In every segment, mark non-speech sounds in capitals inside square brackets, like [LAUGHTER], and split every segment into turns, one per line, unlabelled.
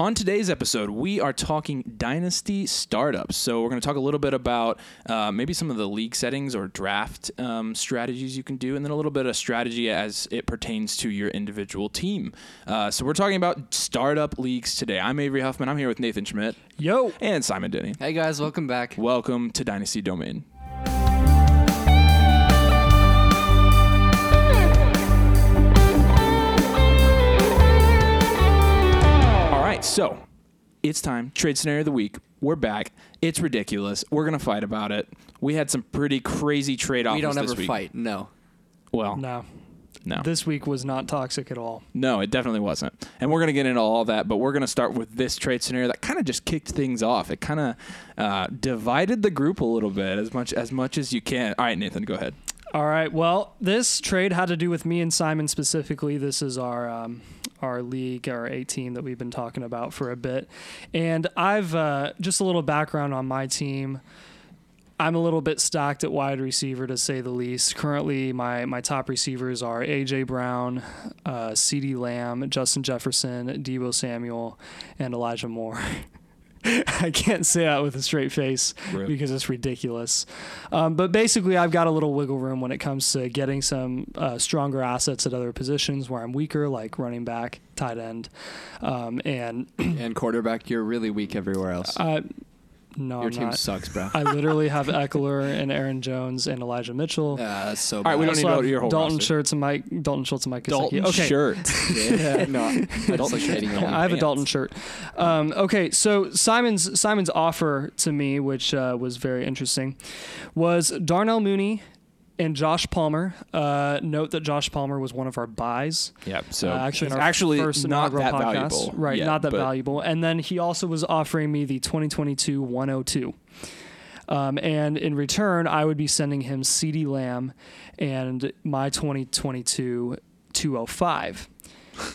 On today's episode, we are talking dynasty startups. So, we're going to talk a little bit about uh, maybe some of the league settings or draft um, strategies you can do, and then a little bit of strategy as it pertains to your individual team. Uh, so, we're talking about startup leagues today. I'm Avery Huffman. I'm here with Nathan Schmidt
Yo.
and Simon Denny.
Hey guys, welcome back.
Welcome to Dynasty Domain. So it's time. Trade scenario of the week. We're back. It's ridiculous. We're gonna fight about it. We had some pretty crazy trade offers
We don't
this
ever
week.
fight. No.
Well,
No.
no,
This week was not toxic at all.
no, it definitely wasn't. And we're gonna get into all that, but we're gonna start with this trade scenario that kind of just kicked things off. It kind of uh, divided the group a little bit as much as much as you can. All right, Nathan, go ahead.
All right. Well, this trade had to do with me and Simon specifically. This is our um, our league, our 18 that we've been talking about for a bit. And I've uh, just a little background on my team. I'm a little bit stacked at wide receiver to say the least. Currently, my my top receivers are AJ Brown, uh, CeeDee Lamb, Justin Jefferson, Deebo Samuel, and Elijah Moore. [LAUGHS] [LAUGHS] I can't say that with a straight face
Rip.
because it's ridiculous. Um, but basically, I've got a little wiggle room when it comes to getting some uh, stronger assets at other positions where I'm weaker, like running back, tight end, um, and
and quarterback, you're really weak everywhere else.
uh, no,
Your
I'm
team
not.
sucks, bro.
I literally have Ekeler and Aaron Jones and Elijah Mitchell.
Yeah, that's so
All
bad.
right, we don't need to go to your whole
Dalton
roster.
Schultz and Mike Dalton Schultz and Mike Gesicki.
Dalton
okay.
shirt. [LAUGHS]
yeah, no, I just like hating on
I have a
pants.
Dalton shirt. Um, okay, so Simon's Simon's offer to me, which uh, was very interesting, was Darnell Mooney and Josh Palmer. Uh, note that Josh Palmer was one of our buys.
Yeah. So
uh, actually,
actually
first
not that
podcast.
valuable.
right?
yet,
not that valuable. And then he also was offering me the 2022 102. Um, and in return, I would be sending him CeeDee Lamb and my 2022 205.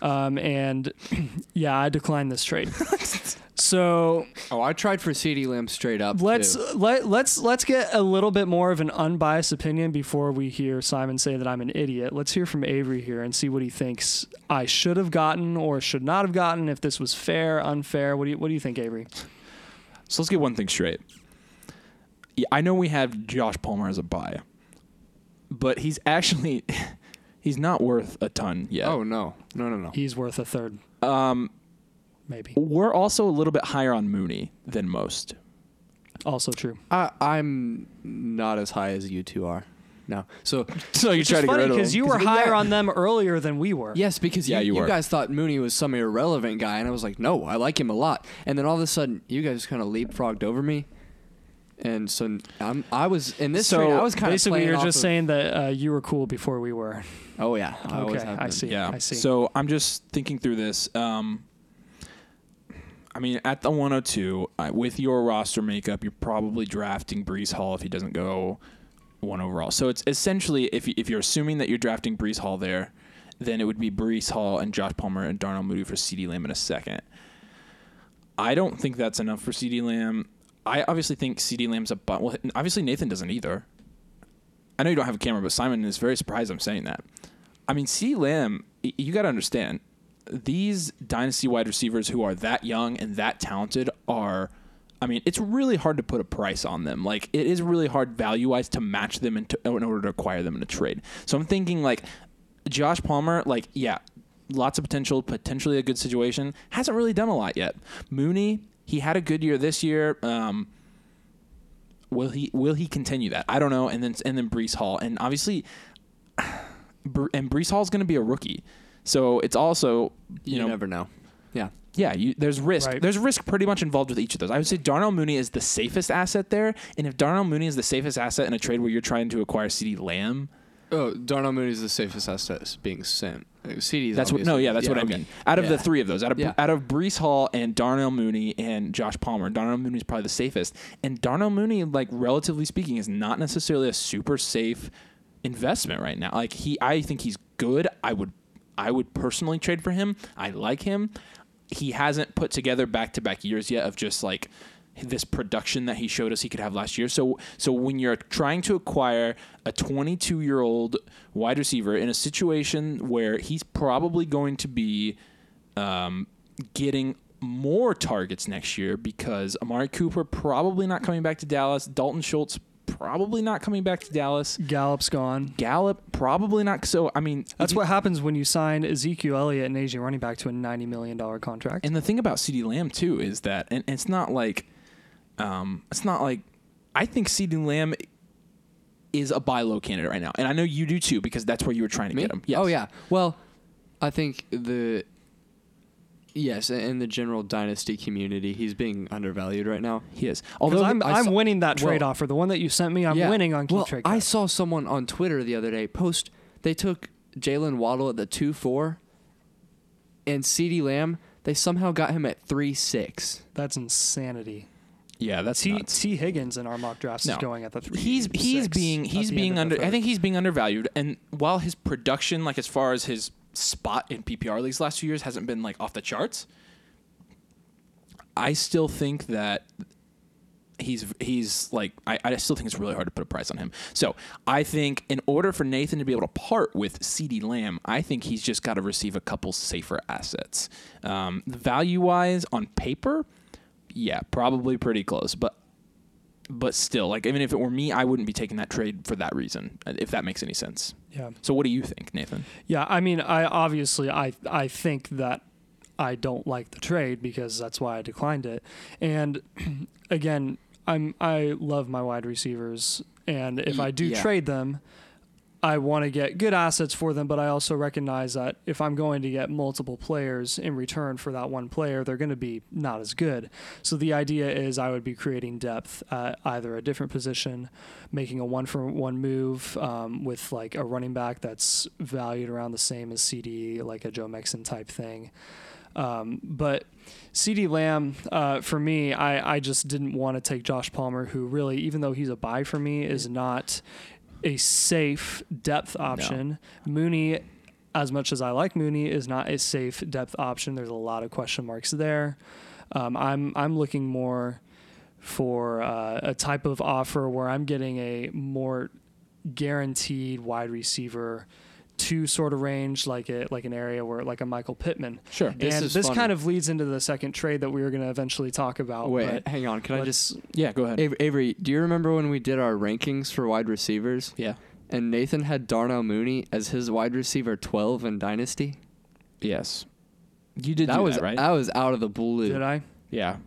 Um, and [CLEARS THROAT] yeah, I declined this trade. [LAUGHS] so
Oh, I tried for CeeDee Lamb straight up.
let's
too.
let let's let's get a little bit more of an unbiased opinion before we hear Simon say that I'm an idiot. Let's hear from Avery here and see what he thinks I should have gotten or should not have gotten. If this was fair, unfair. What do you what do you think, Avery?
So let's get one thing straight. Yeah, I know we have Josh Palmer as a buy, but he's actually [LAUGHS] he's not worth a ton yet.
Oh no, no, no, no.
He's worth a third,
Um,
maybe.
we're also a little bit higher on Mooney than most.
Also true.
I, I'm not as high as you two are. No. So [LAUGHS]
So you
Which is funny because you were higher
got-
on them earlier than we were.
yes, because
Yeah,
you,
you were.
guys thought Mooney was some irrelevant guy, and I was like, no, I like him a lot. And then all of a sudden, you guys kind of leapfrogged over me. And so I'm, I was in this
So,
trade. I was kind of
Basically, you're just
of-
saying that uh, you were cool before we were.
Oh yeah, I always
Okay,
have
I
been.
see.
Yeah.
I see.
So I'm just thinking through this. Um, I mean, at the 102, uh, with your roster makeup, you're probably drafting Breece Hall if he doesn't go one overall. So it's essentially, if, you, if you're assuming that you're drafting Breece Hall there, then it would be Breece Hall and Josh Palmer and Darnell Mooney for CeeDee Lamb in a second. I don't think that's enough for CeeDee Lamb. I obviously think CeeDee Lamb's a but. Well, obviously Nathan doesn't either. I know you don't have a camera, but Simon is very surprised I'm saying that. I mean, CeeDee Lamb, you got to understand, these dynasty wide receivers who are that young and that talented are. I mean, it's really hard to put a price on them. Like, it is really hard value wise to match them in, in order to acquire them in a trade. So I'm thinking, like, Josh Palmer, like, yeah, lots of potential, potentially a good situation. Hasn't really done a lot yet. Mooney, he had a good year this year. Um, will he will he continue that? I don't know. And then and then Breece Hall, and obviously, and Breece Hall is going to be a rookie, so it's also you,
You,
know
never know. Yeah.
yeah, you, there's risk.
Right.
There's risk pretty much involved with each of those. I would say Darnell Mooney is the safest asset there, and if Darnell Mooney is the safest asset in a trade where you're trying to acquire CeeDee Lamb,
Oh, Darnell Mooney is the safest asset being sent. Uh, CD.
That's what. No, yeah, that's what I
okay.
mean. Out of the three of those, out of
Yeah.
out of Breece Hall and Darnell Mooney and Josh Palmer, Darnell Mooney is probably the safest. And Darnell Mooney, like relatively speaking, is not necessarily a super safe investment right now. Like he, I think he's good. I would, I would personally trade for him. I like him. He hasn't put together back to back years yet of just like this production that he showed us he could have last year. So so when you're trying to acquire a 22 year old wide receiver in a situation where he's probably going to be um, getting more targets next year because Amari Cooper probably not coming back to Dallas. Dalton Schultz probably not coming back to Dallas.
Gallup's gone.
Gallup probably not. So I mean,
That's
if
what happens when you sign Ezekiel Elliott and Asian running back to a ninety million dollar contract.
And the thing about CeeDee Lamb too is that, and it's not like, um, it's not like, I think CeeDee Lamb is a buy low candidate right now, and I know you do too because that's where you were trying to
Me?
get him. Yes.
Oh yeah. Well, I think the yes, in the general dynasty community, he's being undervalued right now.
he is.
Although I'm,
I
I'm
saw-
winning that trade
well-
offer. The one that you sent me, I'm
Yeah.
winning on
Well, I saw someone on Twitter the other day post they took Jaylen Waddle at the two four, and CeeDee Lamb they somehow got him at three six.
That's insanity.
yeah, that's
T
nuts.
Tee Higgins in our mock drafts
No.
is going at the three.
he's he's being he's being under I think he's being undervalued and while his production like as far as his spot in PPR leagues last few years hasn't been like off the charts I still think that he's he's like I, I still think it's really hard to put a price on him. So I think in order for Nathan to be able to part with CeeDee Lamb, I think he's just got to receive a couple safer assets. Um, value wise on paper, yeah, probably pretty close, but but still, like even if it were me, I wouldn't be taking that trade for that reason. Uh, if that makes any sense.
Yeah.
So what do you think, Nathan?
Yeah, I mean, I obviously I I think that I don't like the trade because that's why I declined it. And [CLEARS THROAT] again, I'm I love my wide receivers, and if I do
Yeah.
trade them, I want to get good assets for them. But I also recognize that if I'm going to get multiple players in return for that one player, they're going to be not as good. So the idea is I would be creating depth at either a different position, making a one for one move um, with like a running back that's valued around the same as CD, like a Joe Mixon type thing. Um, but CeeDee Lamb, uh, for me, I, I just didn't want to take Josh Palmer, who really, even though he's a buy for me, is not a safe depth option. Mooney, as much as I like Mooney, is not a safe depth option. There's a lot of question marks there. Um, I'm I'm looking more for uh, a type of offer where I'm getting a more guaranteed wide receiver two sort of range, like a like an area where like a Michael Pittman.
Sure.
This
and
is
this
funny.
kind of leads into the second trade that we were going to eventually talk about.
Wait,
but
hang on. Can I just
Yeah, go ahead.
Avery, Avery? Do you remember when we did our rankings for wide receivers?
Yeah.
And Nathan had Darnell Mooney as his wide receiver twelve in Dynasty.
Yes. You did
that
do
was
that, right?
that was out of the blue.
Did I?
yeah.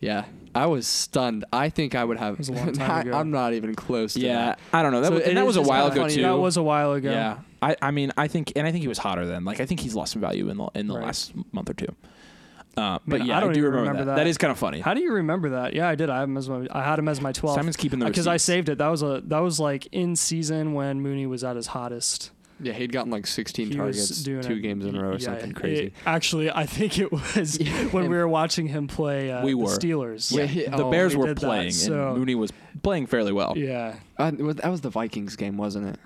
Yeah, I was stunned. I think I would have.
was a long time [LAUGHS]
I,
ago.
I'm not even close to
Yeah.
that.
I don't know. That
So
was,
it
and that
is
was a
just
while
kinda
ago
funny.
too.
That was a while ago.
Yeah, I, I mean, I think, and I think he was hotter then. Like, I think he's lost some value in the in the
Right.
last month or two. Uh, but
Man,
yeah,
I don't
do
even
remember,
remember
that.
that.
That is kind of funny.
How do you remember that? Yeah, I did. I had him as my, I had him as my 12th.
Simon's keeping the
because I
receipts.
saved it. That was a that was like in season when Mooney was at his hottest.
Yeah, he'd gotten like 16
He
targets two
it.
games in a row or
Yeah,
something
it-
crazy.
actually, I think it was [LAUGHS]
Yeah.
when we were watching him play uh,
We
the
were.
Steelers.
Yeah.
Yeah, the
Oh,
Bears
we
were
did that,
playing,
so-
and Mooney was playing fairly well.
Yeah.
Uh, that was the Vikings game, wasn't it?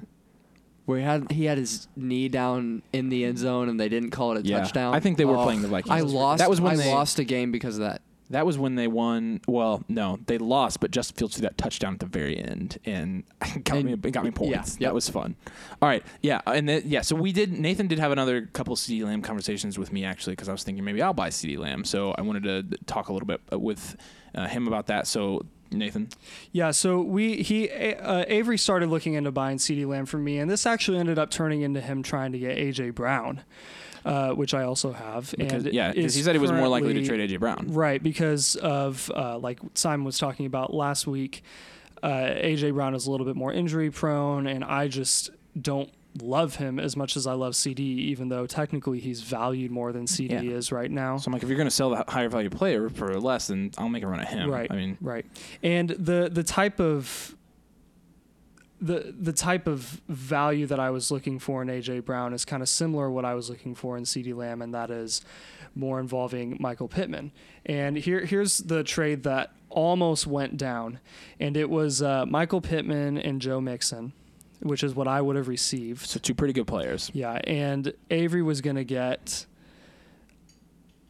Where he had he had his knee down in the end zone and they didn't call it a
Yeah.
touchdown.
I think they were
Oh,
playing the Vikings.
I lost.
That was when
I
they-
lost a game because of that.
That was when they won. Well, no, they lost, but Justin Fields threw that touchdown at the very end, and [LAUGHS] got
And-
me it got me
yeah,
points.
yep.
That was fun. All right, yeah, and then, yeah. So we did. Nathan did have another couple CeeDee Lamb conversations with me actually, because I was thinking maybe I'll buy CeeDee Lamb. So I wanted to talk a little bit uh, with uh, him about that. So Nathan,
Yeah, so we he uh, Avery started looking into buying CeeDee Lamb for me, and this actually ended up turning into him trying to get AJ Brown, uh, which I also have.
because
and
yeah, because he said he was more likely to trade AJ Brown.
Right, because of uh, like Simon was talking about last week, uh, AJ Brown is a little bit more injury prone, and I just don't love him as much as I love CD, even though technically he's valued more than CD
Yeah.
is right now.
So I'm like, if you're going to sell the higher value player for less, then I'll make a run at him.
Right.
I mean,
Right. And the the type of the the type of value that I was looking for in AJ Brown is kind of similar to what I was looking for in CeeDee Lamb, and that is more involving Michael Pittman. And here here's the trade that almost went down, and it was uh, Michael Pittman and Joe Mixon, which is what I would have received.
so two pretty good players.
Yeah, and Avery was going to get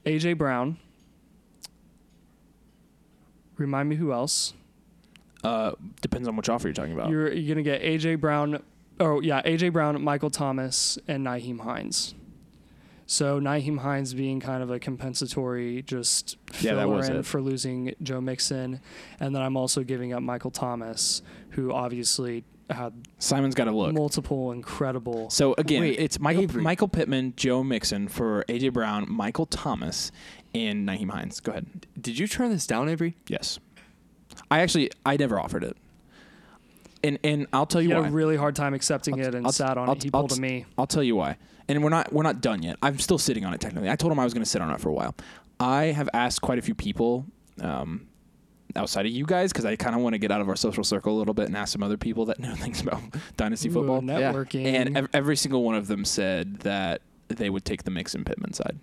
AJ Brown. Remind me who else?
Uh, depends on which offer you're talking about.
You're you're gonna get AJ Brown. Oh yeah, AJ Brown, Michael Thomas, and Nyheim Hines. So Nyheim Hines being kind of a compensatory just
Yeah, that
filler
was
in
it.
for losing Joe Mixon, and then I'm also giving up Michael Thomas, who obviously had
Simon's got to look.
multiple incredible.
So again,
Wait,
it's Michael
Avery.
Michael Pittman, Joe Mixon for AJ Brown, Michael Thomas, and Nyheim Hines. Go ahead.
Did you turn this down, Avery?
Yes, I actually I never offered it, and and I'll tell
He
you
had
why.
a really hard time accepting
I'll-
it and
I'll-
sat on
I'll-
it. He pulled a me.
I'll tell you why. And we're not we're not done yet. I'm still sitting on it technically. I told him I was going to sit on it for a while. I have asked quite a few people um, outside of you guys because I kind of want to get out of our social circle a little bit and ask some other people that know [LAUGHS] things about dynasty
Ooh,
football.
Yeah.
networking.
And ev- every single one of them said that they would take the Mix and Pittman side.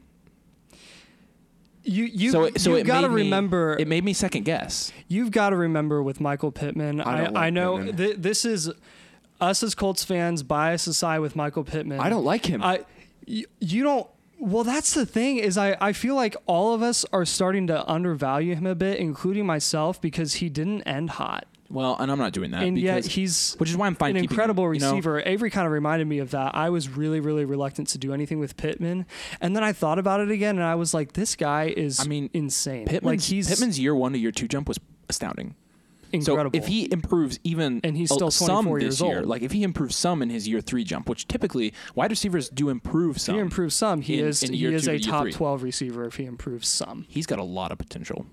You you
so it- so
you've
it
got to
made me-
remember
It made me second guess.
You've got to remember with Michael Pittman.
I
I,
don't
I,
like
know
Pittman.
th- this is us as Colts fans bias aside with Michael Pittman.
I don't like him.
I you, you don't. Well, that's the thing is I, I feel like all of us are starting to undervalue him a bit, including myself, because he didn't end hot,
Well, and I'm not doing that.
and yet he's
which is why I'm fine.
an
him,
incredible
you know?
receiver. Avery kind of reminded me of that. I was really, really reluctant to do anything with Pittman, and then I thought about it again, and I was like, "This guy is,
I mean,
insane.
Pittman's,
like he's
Pittman's year one to year two jump was astounding.
incredible."
So if he improves even
And he's still
some
24
this
years
year,
old.
like if he improves some in his year three jump, which typically wide receivers do improve
If
some.
he improves some, he
in-
is
in
he is a
to
top
three.
twelve receiver if he improves some.
He's got a lot of potential.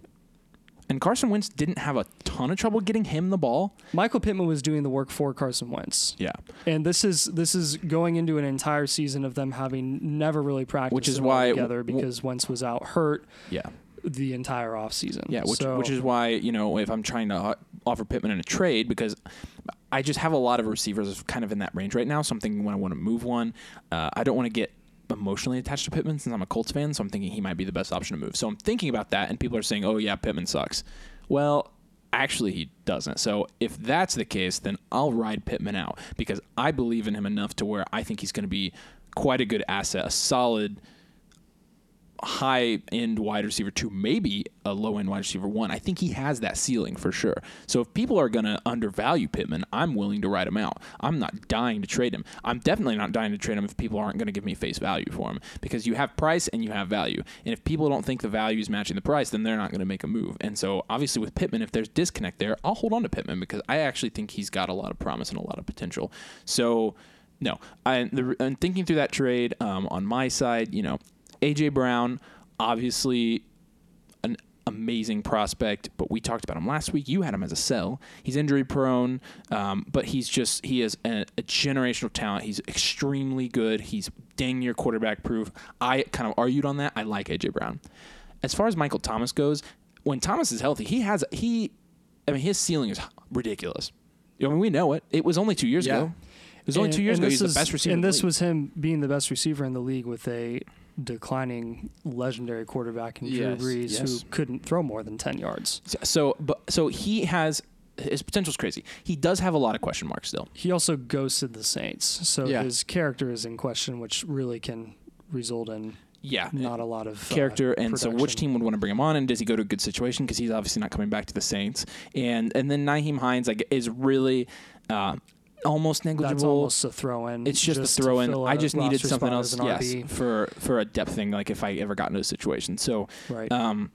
And Carson Wentz didn't have a ton of trouble getting him the ball.
Michael Pittman was doing the work for Carson Wentz,
Yeah,
and this is this is going into an entire season of them having never really practiced,
Which is why-
together
w-
because Wentz was out hurt
yeah,
the entire offseason.
yeah. Which
so,
which is why you know if I'm trying to offer Pittman in a trade because I just have a lot of receivers kind of in that range right now. something when I want to move one, uh, I don't want to get emotionally attached to Pittman since I'm a Colts fan. So I'm thinking he might be the best option to move. So I'm thinking about that, and people are saying, "Oh yeah, Pittman sucks." Well, actually, he doesn't. So if that's the case, then I'll ride Pittman out because I believe in him enough to where I think he's going to be quite a good asset, a solid high end wide receiver two, maybe a low end wide receiver one. I think he has that ceiling for sure. So if people are going to undervalue Pittman, I'm willing to ride him out. I'm not dying to trade him. I'm definitely not dying to trade him if people aren't going to give me face value for him because you have price and you have value. And if people don't think the value is matching the price, then they're not going to make a move. And so obviously with Pittman, if there's disconnect there, I'll hold on to Pittman because I actually think he's got a lot of promise and a lot of potential. So no, I, the, and thinking through that trade um, on my side, you know, AJ Brown, obviously an amazing prospect, but we talked about him last week. You had him as a sell. He's injury prone, um, but he's just he is a, a generational talent. He's extremely good. He's dang near quarterback proof. I kind of argued on that. I like AJ Brown. As far as Michael Thomas goes, when Thomas is healthy, he has he. I mean, his ceiling is ridiculous. I mean, we know it. It was only two years
Yeah.
ago. It was only two years ago. He's
is-
the best receiver.
And this was him being the best receiver in the league with a declining legendary quarterback in Drew
Yes,
Brees
yes.
who couldn't throw more than 10 yards.
So, but so he has his potential's crazy. He does have a lot of question marks still.
He also ghosted the Saints, so
Yeah.
his character is in question, which really can result in
Yeah,
not a lot of uh,
character. and so, which team would want to bring him on? And does he go to a good situation? Because he's obviously not coming back to the Saints. And and then Nyheim Hines like is really uh, almost negligible.
That's almost a throw in.
it's just, a throw in. I just needed something else, yes, for for a depth thing. Like if I ever got into a situation. So,
Right.
um,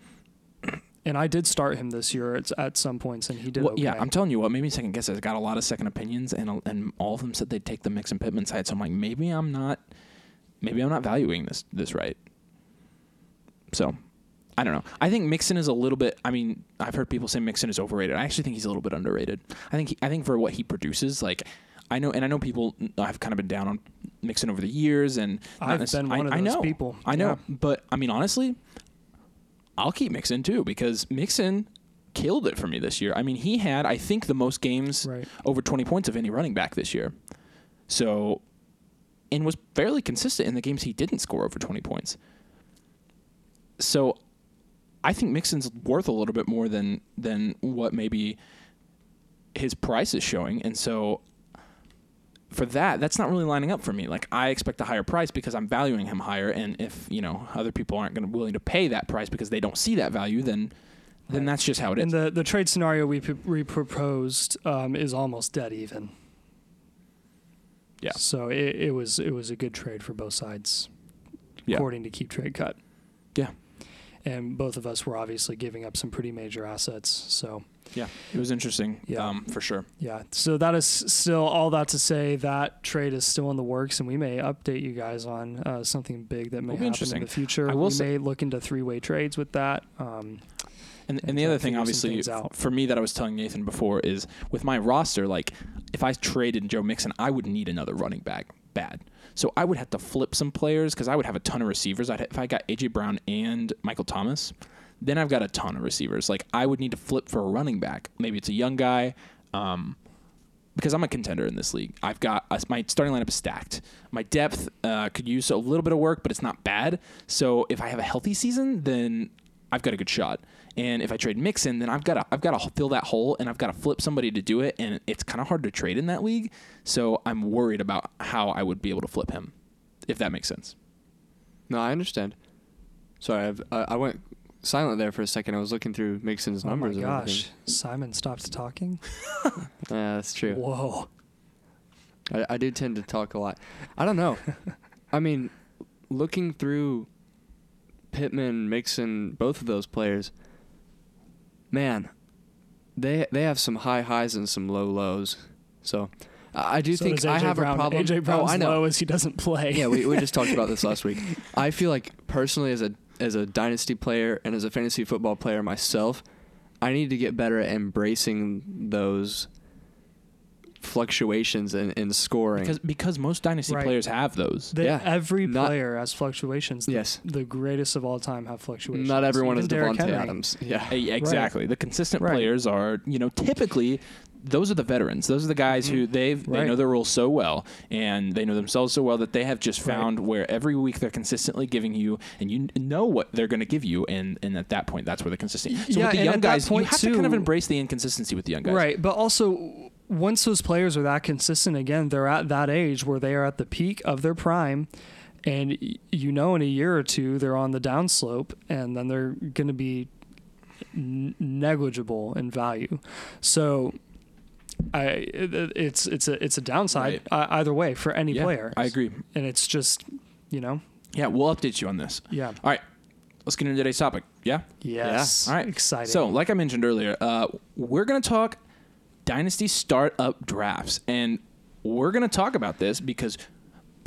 and I did start him this year at, at some points, and he did
well,
okay.
yeah, I'm telling you what. Maybe second guess. I got a lot of second opinions, and and all of them said they'd take the mix and Pittman side. So I'm like, maybe I'm not, maybe I'm not valuing this this right. So, I don't know. I think Mixon is a little bit. I mean, I've heard people say Mixon is overrated. I actually think he's a little bit underrated. I think he, I think for what he produces, like. I know, and I know people. I've kind of been down on Mixon over the years, and
I've been one
I,
of
I
those
know,
people.
I know,
Yeah.
but I mean, honestly, I'll keep Mixon too because Mixon killed it for me this year. I mean, he had I think the most games
Right.
over 20 points of any running back this year. So and was fairly consistent in the games he didn't score over 20 points. So I think Mixon's worth a little bit more than than what maybe his price is showing and so for that, that's not really lining up for me. Like I expect a higher price because I'm valuing him higher, and if you know other people aren't going to willing to pay that price because they don't see that value, then then
Right.
that's just how it is.
And the, the trade scenario we, p- we proposed um, is almost dead even.
Yeah.
So it, it was it was a good trade for both sides
Yeah.
according to Keep Trade Cut.
Yeah.
And both of us were obviously giving up some pretty major assets. So
Yeah, it was interesting.
Yeah.
um, for sure.
yeah, so that is still all that to say that trade is still in the works, and we may update you guys on uh, something big that may happen
interesting.
in the future.
I will
we
say-
may look into three-way trades with that. Um,
And,
and
and the other thing, obviously, for me that I was telling Nathan before is with my roster, like if I traded Joe Mixon, I would need another running back bad. So I would have to flip some players because I would have a ton of receivers. I'd, if I got AJ Brown and Michael Thomas, then I've got a ton of receivers. Like I would need to flip for a running back. Maybe it's a young guy. Um, because I'm a contender in this league. I've got uh, my starting lineup is stacked. My depth uh, could use a little bit of work, but it's not bad. So if I have a healthy season, then I've got a good shot. And if I trade Mixon, then I've got to I've got to fill that hole, and I've got to flip somebody to do it. And it's kind of hard to trade in that league. So I'm worried about how I would be able to flip him, if that makes sense.
No, I understand. Sorry, I've, I I went silent there for a second. I was looking through Mixon's
oh my
numbers. and
gosh, Simon stopped talking. [LAUGHS]
Yeah, that's true.
Whoa.
I, I do tend to talk a lot. I don't know. [LAUGHS] I mean, looking through Pittman, Mixon, both of those players, man, they they have some high highs and some low lows. So I do
So
think I have
Brown.
a problem.
AJ Brown's
oh, I know.
low as he doesn't play.
yeah, we, we just talked about this last week. [LAUGHS] I feel like personally as a as a dynasty player and as a fantasy football player myself, I need to get better at embracing those fluctuations in, in scoring.
Because because most dynasty
Right.
players have those.
The-
Yeah.
every
Not-
player has fluctuations. The-
Yes.
The, greatest of all time have fluctuations.
Not everyone
Even
is
Derrick
Davante
Henry.
Adams. Yeah.
Eh, Exactly. The consistent
Right.
players are, you know, typically those are the veterans. Those are the guys who they've they know their rules so well and they know themselves so well that they have just
Right.
found where every week they're consistently giving you and you know what they're going to give you and and at that point that's where they're consistent. So
Yeah,
with the young
at that
guys, you
point,
have to kind of embrace the inconsistency with the young guys.
Right, but also once those players are that consistent again, they're at that age where they are at the peak of their prime and you know in a year or two they're on the downslope and then they're going to be n- negligible in value. So I it's it's a it's a downside uh, either way for any
Yeah,
player.
I agree.
And it's just, you know,
Yeah, we'll update you on this.
yeah.
All right. Let's get into today's topic. Yeah?
Yes.
All right.
Exciting.
So, like I mentioned earlier, uh, we're going to talk dynasty startup drafts. And we're going to talk about this because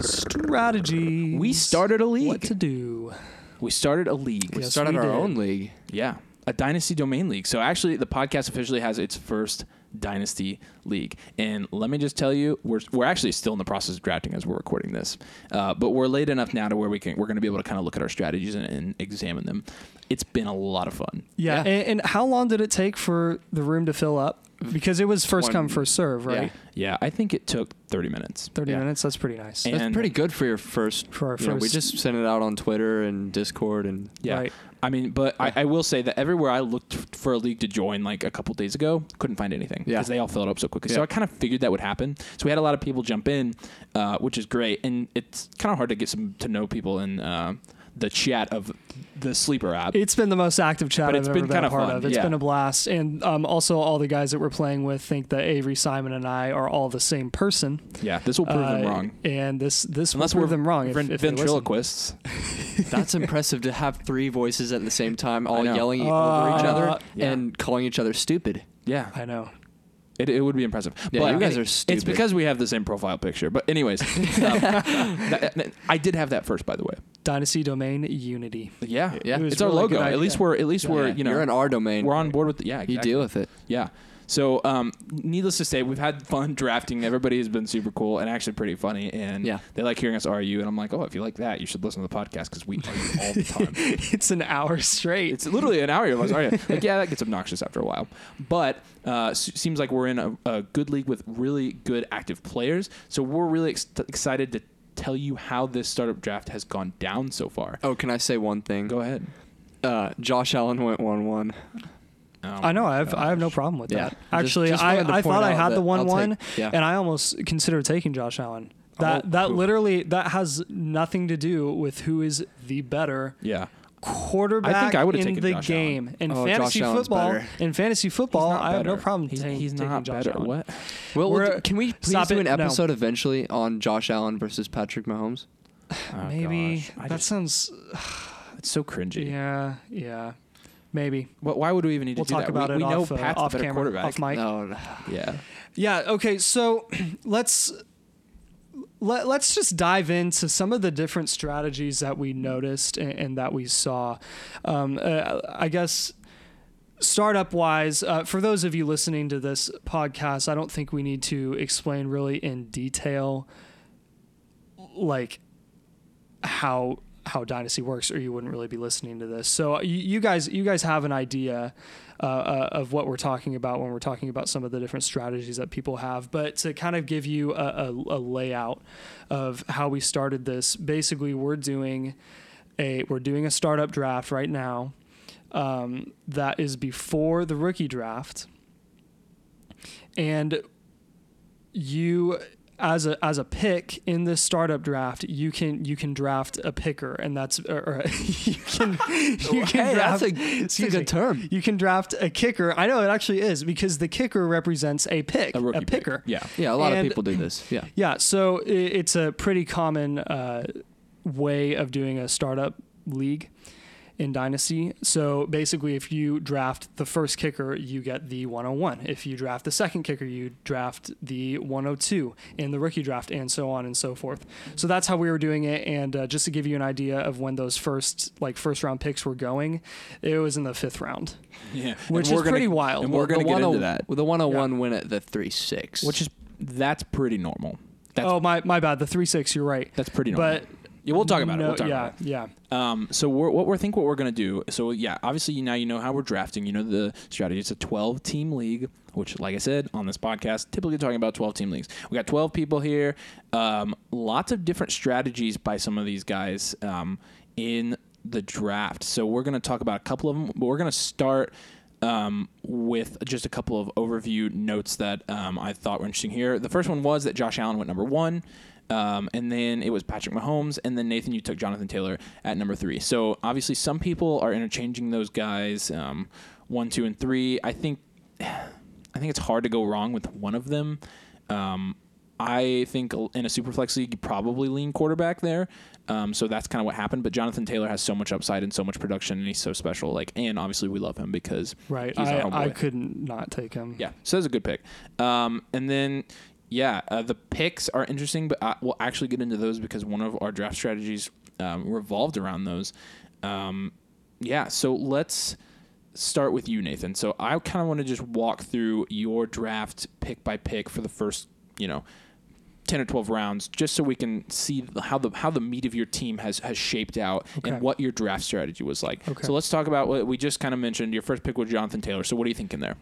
strategy.
we started a league.
What to do?
we started a league.
We
Yes,
started
we
our
did.
own league.
Yeah, a dynasty domain league. So actually, the podcast officially has its first dynasty league. And let me just tell you, we're we're actually still in the process of drafting as we're recording this, uh, but we're late enough now to where we can we're going to be able to kind of look at our strategies and, and examine them. It's been a lot of fun.
Yeah.
Yeah.
And, and how long did it take for the room to fill up? Because it was first
One-
come, first serve, right?
Yeah, yeah. I think it took 30 minutes.
30
Yeah.
minutes. That's pretty nice.
And-
That's pretty good for your first.
For our
you know, we just sent it out on Twitter and Discord and
Yeah.
Right.
I mean, but I, I will say that everywhere I looked for a league to join like a couple days ago, couldn't find anything
Yeah.
because they all filled up so quickly. So I kind of figured that would happen. So we had a lot of people jump in, uh, which is great. And it's kind of hard to get some to know people in uh, the chat of the sleeper app.
It's been the most active chat
But
I've
it's
ever
been
been,
kinda
a part
fun,
of. It's
yeah.
been a blast. And um, also, all the guys that we're playing with think that Avery, Simon, and I are all the same person.
yeah, this will prove them
Uh,
wrong.
And this this
Unless
will
we're
prove them wrong. If,
ven-
if
ventriloquists. [LAUGHS]
that's impressive to have three voices at the same time, all yelling
Uh,
over each other
yeah.
and calling each other stupid.
Yeah,
I know.
it, it would be impressive.
Yeah,
but
you guys
it-
are
It's because we have the same profile picture. But anyways, [LAUGHS] um, that- that- I did have that first, by the way.
Dynasty domain unity.
Yeah,
Yeah. It
was
It's our logo. At least we're at least we're
Yeah,
you know
you're in our domain.
we're on board with the, yeah. Exactly.
You deal with it.
Yeah. So, um, needless to say, we've had fun drafting. Everybody has been super cool and actually pretty funny. And
Yeah.
they like hearing us RU. And I'm like, oh, if you like that, you should listen to the podcast because we argue all the [LAUGHS] time.
it's an hour straight.
it's literally an hour of us arguing. Like, yeah, that gets obnoxious after a while. But uh, s- seems like we're in a, a good league with really good active players. So we're really ex- excited to tell you how this startup draft has gone down so far.
Oh, can I say one thing?
Go ahead.
Uh, Josh Allen went one-one.
Oh,
I know. I have I have no problem with
Yeah.
that. Actually,
just
I, I thought I had the one
I'll
one,
take- yeah.
and I almost considered taking Josh Allen. That
Oh,
that
who?
literally that has nothing to do with who is the better
Yeah.
Quarterback
I would've
in
taken
the
Josh
game in
Oh,
fantasy football.
better.
In fantasy football, I have no problem
He's,
ta-
he's
taking
not
Josh
better.
Allen.
What?
Well,
We're-
can we please do
it.
an
No.
episode eventually on Josh Allen versus Patrick Mahomes? [SIGHS]
Oh,
maybe
gosh.
That
just-
sounds. [SIGHS]
It's so cringy.
Yeah, yeah, maybe.
Wh- Why would we even need
We'll
to do
talk
that?
about
we,
it
we know
off, uh,
Pat's
off
the better
camera,
quarterback.
off mic.
No, [SIGHS]
Yeah.
Yeah. Okay. So [CLEARS THROAT] let's let, let's just dive into some of the different strategies that we noticed and, and that we saw. Um, uh, I guess startup wise, uh, for those of you listening to this podcast, I don't think we need to explain really in detail, like how how dynasty works or you wouldn't really be listening to this so you, you guys you guys have an idea uh, uh, of what we're talking about when we're talking about some of the different strategies that people have. But to kind of give you a, a, a layout of how we started this basically we're doing a we're doing a startup draft right now um, that is before the rookie draft. And you as a as a pick in this startup draft, you can you can draft a picker, and that's or, or [LAUGHS] you can [LAUGHS] you can
hey,
draft.
that's a, that's a good
me.
term.
You can draft a kicker. I know it actually is because the kicker represents a pick,
A pick.
picker.
Yeah.
Yeah, a lot
And-
of people do this. Yeah.
Yeah, so i- it's a pretty common uh, way of doing a startup league in Dynasty. So basically, if you draft the first kicker, you get the 101. If you draft the second kicker, you draft the 102 in the rookie draft, and so on and so forth. So that's how we were doing it. And uh, just to give you an idea of when those first like first round picks were going, it was in the fifth round,
Yeah.
which is
we're gonna-
pretty wild.
and we're
the
gonna get into that.
The 101 win at the 3 6.
Which is that's pretty normal. That's
oh my my bad, the three six. You're right.
that's pretty normal.
But
yeah, we'll talk about it. We'll talk
yeah,
about it.
yeah.
Um, so we're, what we're think what we're gonna do. So yeah, obviously now you know how we're drafting. You know the strategy. It's a 12 team league, which, like I said on this podcast, typically talking about 12 team leagues. We got 12 people here. Um, lots of different strategies by some of these guys um, in the draft. So we're gonna talk about a couple of them, but we're gonna start. Um, with just a couple of overview notes that um, I thought were interesting here. The first one was that Josh Allen went number one. Um, and then it was Patrick Mahomes, and then Nathan, you took Jonathan Taylor at number three. So obviously, some people are interchanging those guys, um, one, two, and three. I think, [SIGHS] I think it's hard to go wrong with one of them. Um, I think in a superflex league, you probably lean quarterback there. Um, so that's kind of what happened. But Jonathan Taylor has so much upside and so much production, and he's so special. Like, and obviously we love him because
Right. I, I couldn't not take him.
Yeah, so that's a good pick. Um, and then, yeah, uh, the picks are interesting, but I, we'll actually get into those because one of our draft strategies um, revolved around those. Um, yeah, so let's start with you, Nathan. So I kind of want to just walk through your draft pick by pick for the first, you know, ten or twelve rounds, just so we can see how the how the meat of your team has has shaped out
Okay.
and what your draft strategy was like.
Okay.
So let's talk about what we just kind of mentioned. Your first pick was Jonathan Taylor. So what are you thinking there?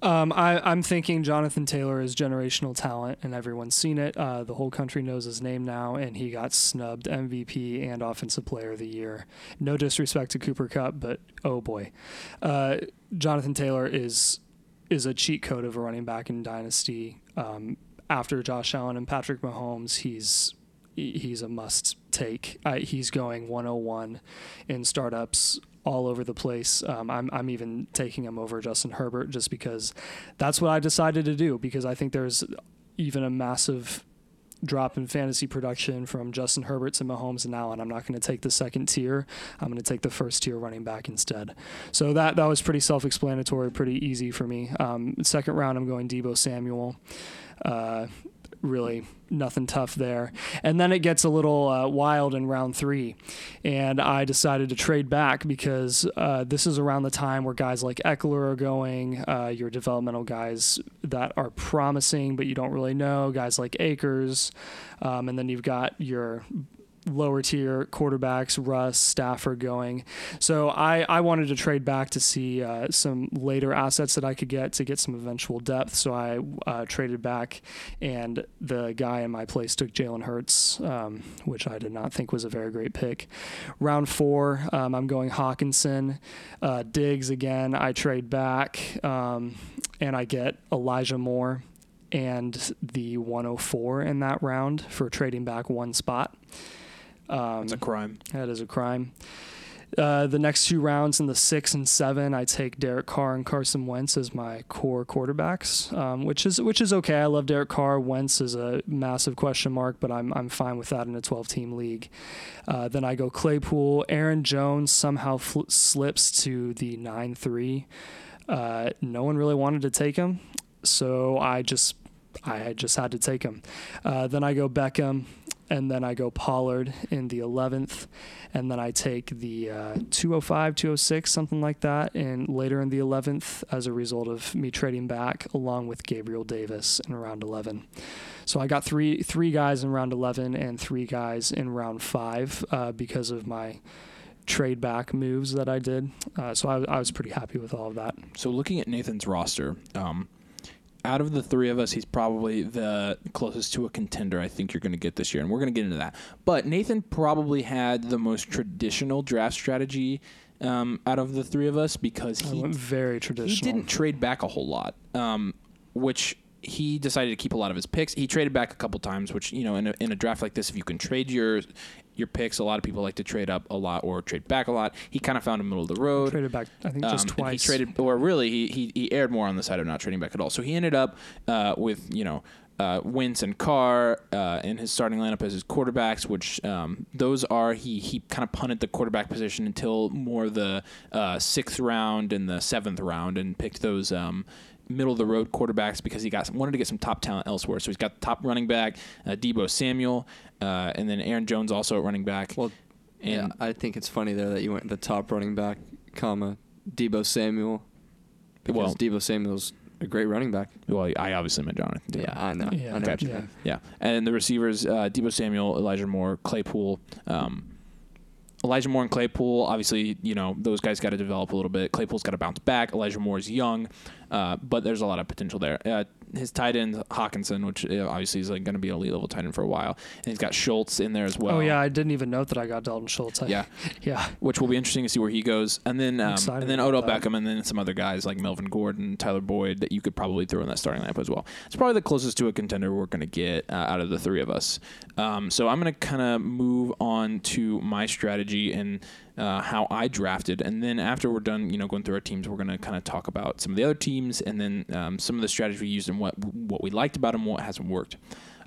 Um, I, I'm thinking Jonathan Taylor is generational talent, and everyone's seen it. Uh, the whole country knows his name now, and he got snubbed MVP and Offensive Player of the Year. No disrespect to Cooper Kupp, but oh boy, uh, Jonathan Taylor is is a cheat code of a running back in Dynasty. Um, after Josh Allen and Patrick Mahomes, he's he's a must take. I, he's going 101 in startups all over the place. Um, I'm I'm even taking him over Justin Herbert just because that's what I decided to do because I think there's even a massive drop in fantasy production from Justin Herbert to Mahomes now, and. I'm not going to take the second tier. I'm going to take the first tier running back instead. So that that was pretty self-explanatory, pretty easy for me. Um, second round, I'm going Deebo Samuel. Uh, really nothing tough there. And then it gets a little uh, wild in round three. And I decided to trade back because uh, this is around the time where guys like Ekeler are going, uh, your developmental guys that are promising, but you don't really know, guys like Akers. Um, and then you've got your lower tier quarterbacks, Russ, Stafford going. So I, I wanted to trade back to see uh, some later assets that I could get to get some eventual depth. So I uh, traded back, and the guy in my place took Jalen Hurts, um, which I did not think was a very great pick. Round four, um, I'm going Hockenson. Uh, Diggs again, I trade back, um, and I get Elijah Moore and the 104 in that round for trading back one spot. Um,
It's a crime.
that is a crime. Uh, the next two rounds in the six and seven, I take Derek Carr and Carson Wentz as my core quarterbacks, um, which is which is okay. I love Derek Carr. Wentz is a massive question mark, but I'm I'm fine with that in a 12 team league. Uh, then I go Claypool. Aaron Jones somehow fl- slips to the nine three. Uh, no one really wanted to take him, so I just I just had to take him. Uh, then I go Beckham, and then I go Pollard in the 11th, and then I take the uh, 205, 206, something like that, and later in the 11th as a result of me trading back along with Gabriel Davis in round 11. So I got three three guys in round 11 and three guys in round five uh, because of my trade back moves that I did. Uh, so I, I was pretty happy with all of that.
So looking at Nathan's roster, um, out of the three of us, he's probably the closest to a contender I think you're going to get this year, and we're going to get into that. But Nathan probably had the most traditional draft strategy um, out of the three of us because he
went very traditional.
he didn't trade back a whole lot, um, which he decided to keep a lot of his picks. He traded back a couple times, which you know, in a, in a draft like this, if you can trade your your picks, a lot of people like to trade up a lot or trade back a lot. He kind of found a middle of the road.
traded back. I think just
Um,
twice.
He traded, or really, he, he he aired more on the side of not trading back at all. So he ended up uh, with you know uh, Wentz and Carr uh, in his starting lineup as his quarterbacks, which um, those are he he kind of punted the quarterback position until more the uh, sixth round and the seventh round, and picked those. Um, Middle of the road quarterbacks because he got some, wanted to get some top talent elsewhere. So he's got the top running back, uh, Deebo Samuel, uh, and then Aaron Jones also at running back.
Well, yeah,
and
I think it's funny there that you went the top running back, comma Deebo Samuel, because
Well-
Deebo Samuel's a great running back.
well, I obviously meant Jonathan. Taylor.
Yeah, I know.
Yeah.
I know what you
Yeah.
Yeah, and the receivers: uh, Deebo Samuel, Elijah Moore, Claypool. Um, Elijah Moore and Claypool, obviously, you know those guys got to develop a little bit. Claypool's got to bounce back. Elijah Moore is young, uh, but there's a lot of potential there. Uh, his tight end Hockenson, which obviously is like going to be an elite level tight end for a while, and he's got Schultz in there as well.
oh yeah, I didn't even note that I got Dalton Schultz. I,
yeah, [LAUGHS]
yeah.
which will be interesting to see where he goes. And then um, and then Odell. Beckham, and then some other guys like Melvin Gordon, Tyler Boyd that you could probably throw in that starting lineup as well. It's probably the closest to a contender we're going to get uh, out of the three of us. Um, so I'm going to kind of move on to my strategy and uh, how I drafted, and then after we're done, you know, going through our teams, we're going to kind of talk about some of the other teams, and then um, some of the strategy we used and what what we liked about them, what hasn't worked.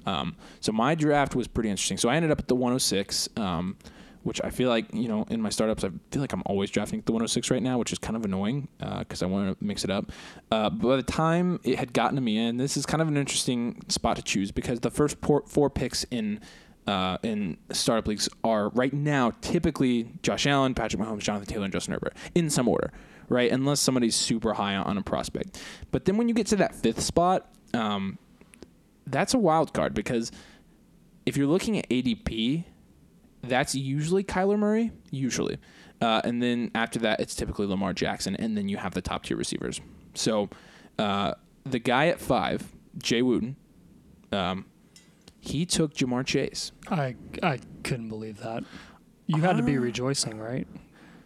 Um, so my draft was pretty interesting. So I ended up at the 106, um, which I feel like you know in my startups I feel like I'm always drafting the 106 right now, which is kind of annoying because I want to mix it up. Uh, but by the time it had gotten to me, and this is kind of an interesting spot to choose because the first four picks in uh, in startup leagues are right now typically Josh Allen, Patrick Mahomes, Jonathan Taylor, and Justin Herbert in some order, right? Unless somebody's super high on a prospect. But then when you get to that fifth spot, um, that's a wild card because if you're looking at ADP, that's usually Kyler Murray, usually. Uh, and then after that, it's typically Lamar Jackson, and then you have the top tier receivers. So uh, the guy at five, Jay Wooten, um, he took Ja'Marr Chase.
I I couldn't believe that. You had to be rejoicing, right?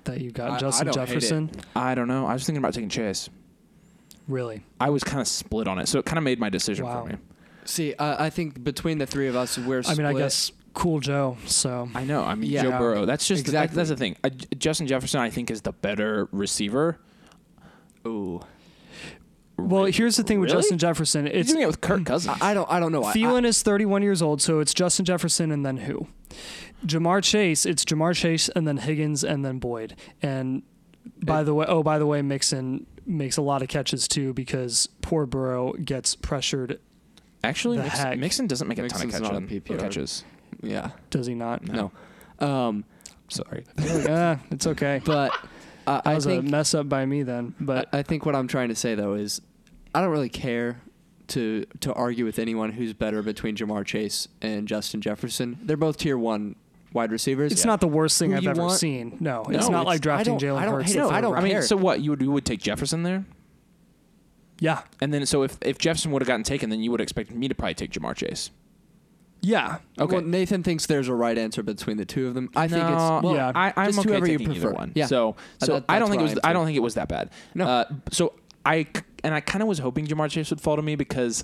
That you got
I- I
Justin
don't hate it.
Jefferson.
I don't know. I was thinking about taking Chase.
Really?
I was kind of split on it, so it kind of made my decision
Wow.
for me.
See, I I think between the three of us, we're.
I mean, I guess cool Joe. So
I know. I mean,
Yeah.
Joe Burrow. That's just
Exactly.
that's the thing. Uh, J- Justin Jefferson, I think, is the better receiver.
Ooh.
Well, here's the thing with
Really?
Justin Jefferson.
He's
It's
doing it with Kirk Cousins.
I, I don't. I don't know. I-
Thielen is 31 years old, so it's Justin Jefferson and then who? Ja'Marr Chase. It's Ja'Marr Chase and then Higgins and then Boyd. And by the way, oh by the way, Mixon makes a lot of catches too because poor Burrow gets pressured.
Actually,
The
Mixon,
heck?
Mixon doesn't make a
Mixon's
ton of
not
catches.
a PPR.
catches.
I, yeah.
Does he not?
No.
No. Um.
Sorry. [LAUGHS]
yeah, it's okay.
But I,
That
I
was
think
a mess up by me then. But
I, I think what I'm trying to say though is, I don't really care to to argue with anyone who's better between Ja'Marr Chase and Justin Jefferson. They're both tier one wide receivers.
it's not the worst thing
Who
I've ever
want-
seen. No,
No,
it's not
it's-
like drafting
I don't-
Jalen
I don't
Hurts.
hate
the.
I
third
don't
I mean, so what? You would you would take Jefferson there,
Yeah,
and then so if if Jefferson would have gotten taken, then you would expect me to probably take Ja'Marr Chase.
Yeah.
Okay.
Well, Nathan thinks there's a right answer between the two of them. I think it's well,
Yeah.
I, I'm
just
okay
whoever you prefer.
one.
Yeah.
So
Uh,
so
that-
I don't think it was
I
I don't think it was that bad.
No.
Uh, so I and I kind of was hoping Ja'Marr Chase would fall to me because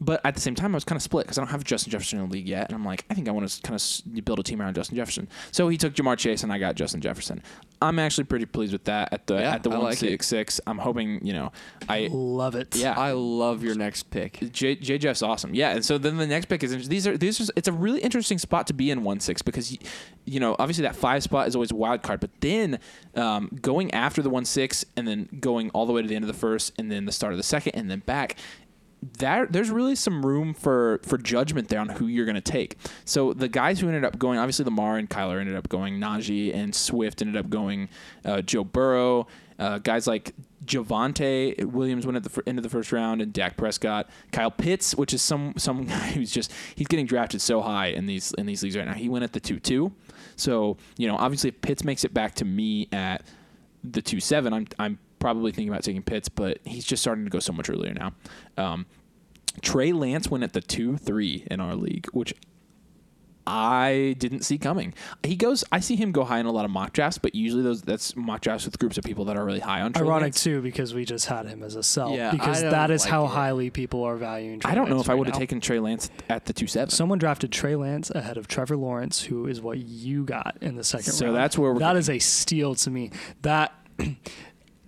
but at the same time, I was kind of split because I don't have Justin Jefferson in the league yet, and I'm like, I think I want to kind of build a team around Justin Jefferson. So he took Ja'Marr Chase, and I got Justin Jefferson. I'm actually pretty pleased with that at the
Yeah,
at the one six, six. I'm hoping you know, I
Love it.
yeah.
I love your next pick.
J, J Jeff's awesome. Yeah, and so then the next pick is these are these are it's a really interesting spot to be in one six because you know obviously that five spot is always a wild card, but then um, going after the one six and then going all the way to the end of the first and then the start of the second and then back. That there's really some room for for judgment there on who you're going to take. So the guys who ended up going, obviously Lamar and Kyler ended up going. Najee and Swift ended up going. Uh, Joe Burrow, uh, guys like Javonte Williams went at the end of the first round, and Dak Prescott, Kyle Pitts, which is some some [LAUGHS] guy who's just he's getting drafted so high in these in these leagues right now. He went at the two two, so you know obviously if Pitts makes it back to me at the two seven, I'm I'm probably thinking about taking Pitts, but he's just starting to go so much earlier now. Um, Trey Lance went at the two three in our league, which I didn't see coming. He goes. I see him go high in a lot of mock drafts, but usually those that's mock drafts with groups of people that are really high on. Trey
Ironic
Lance.
too, because we just had him as a sell.
Yeah,
because that is
like
how
it.
highly people are valuing. Trey
I don't know
Lance
if I would have taken Trey Lance at the two seven.
Someone drafted Trey Lance ahead of Trevor Lawrence, who is what you got in the second
So
round.
that's where we're
That is a steal to me. That [CLEARS THROAT]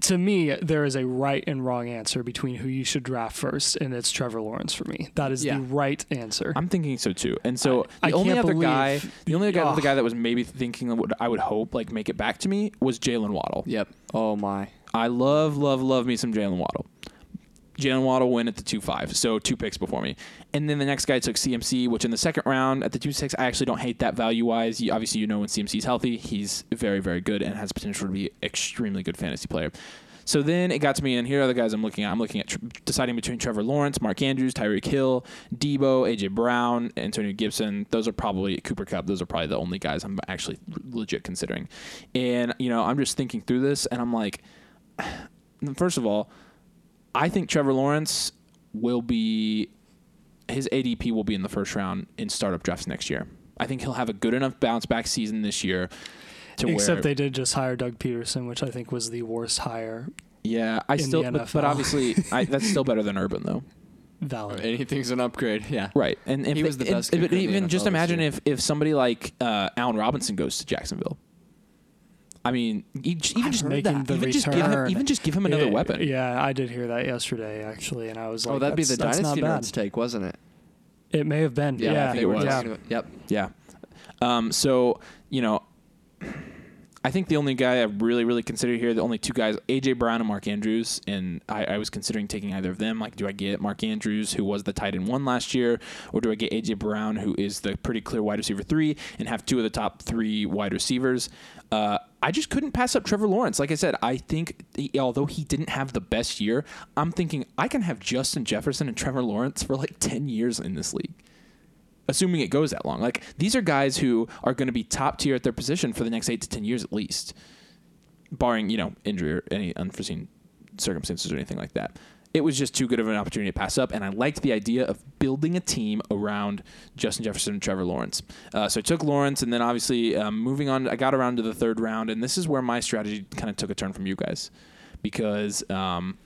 to me, there is a right and wrong answer between who you should draft first, and it's Trevor Lawrence for me. That is
Yeah.
the right answer.
I'm thinking so too. And so
I-
the
I
only
can't
other guy, the only guy, the guy that was maybe thinking that would I would hope like make it back to me was Jaylen Waddle.
Yep. Oh my.
I love, love, love me some Jaylen Waddle. Jaylen Waddle went at the two five, so two picks before me, and then the next guy took CMC, which in the second round at the two six, I actually don't hate that value wise. Obviously, you know when CMC's healthy, he's very, very good and has potential to be extremely good fantasy player. So then it got to me, and here are the guys I'm looking at. I'm looking at tr- deciding between Trevor Lawrence, Mark Andrews, Tyreek Hill, Deebo, AJ Brown, Antonio Gibson. Those are probably Cooper Kupp. Those are probably the only guys I'm actually legit considering. And you know, I'm just thinking through this, and I'm like, [SIGHS] first of all, I think Trevor Lawrence will be his ADP will be in the first round in startup drafts next year. I think he'll have a good enough bounce back season this year to
Except
where
they did just hire Doug Pederson, which I think was the worst hire.
yeah, I
in the
still but, but obviously [LAUGHS] I, that's still better than Urban though.
Valid.
Anything's an upgrade. Yeah.
Right. And if
He was the
and-
best
But
kicker in the
even just imagine if if somebody like uh, Allen Robinson goes to Jacksonville. I mean, e- even
I'm
just
making
that,
the
even just give him
return.
even just give him another
Yeah,
weapon.
Yeah, I did hear that yesterday actually, and I was like,
oh, that'd be the
"That's- that's
dynasty
bad."
nerds take, wasn't it?
It may have been. Yeah,
I think it was.
talking about- Yep.
Yeah. Um, so, you know, I think the only guy I really, really consider here, the only two guys, AJ Brown and Mark Andrews, and I, I was considering taking either of them. Like, do I get Mark Andrews, who was the tight end one last year, or do I get AJ Brown, who is the pretty clear wide receiver three, and have two of the top three wide receivers? Uh, I just couldn't pass up Trevor Lawrence. Like I said, I think he- although he didn't have the best year, I'm thinking I can have Justin Jefferson and Trevor Lawrence for like 10 years in this league assuming it goes that long. Like these are guys who are going to be top tier at their position for the next eight to ten years at least, barring you know injury or any unforeseen circumstances or anything like that. It was just too good of an opportunity to pass up, and I liked the idea of building a team around Justin Jefferson and Trevor Lawrence. Uh, so I took Lawrence, and then obviously um, moving on, I got around to the third round, and this is where my strategy kind of took a turn from you guys, because um,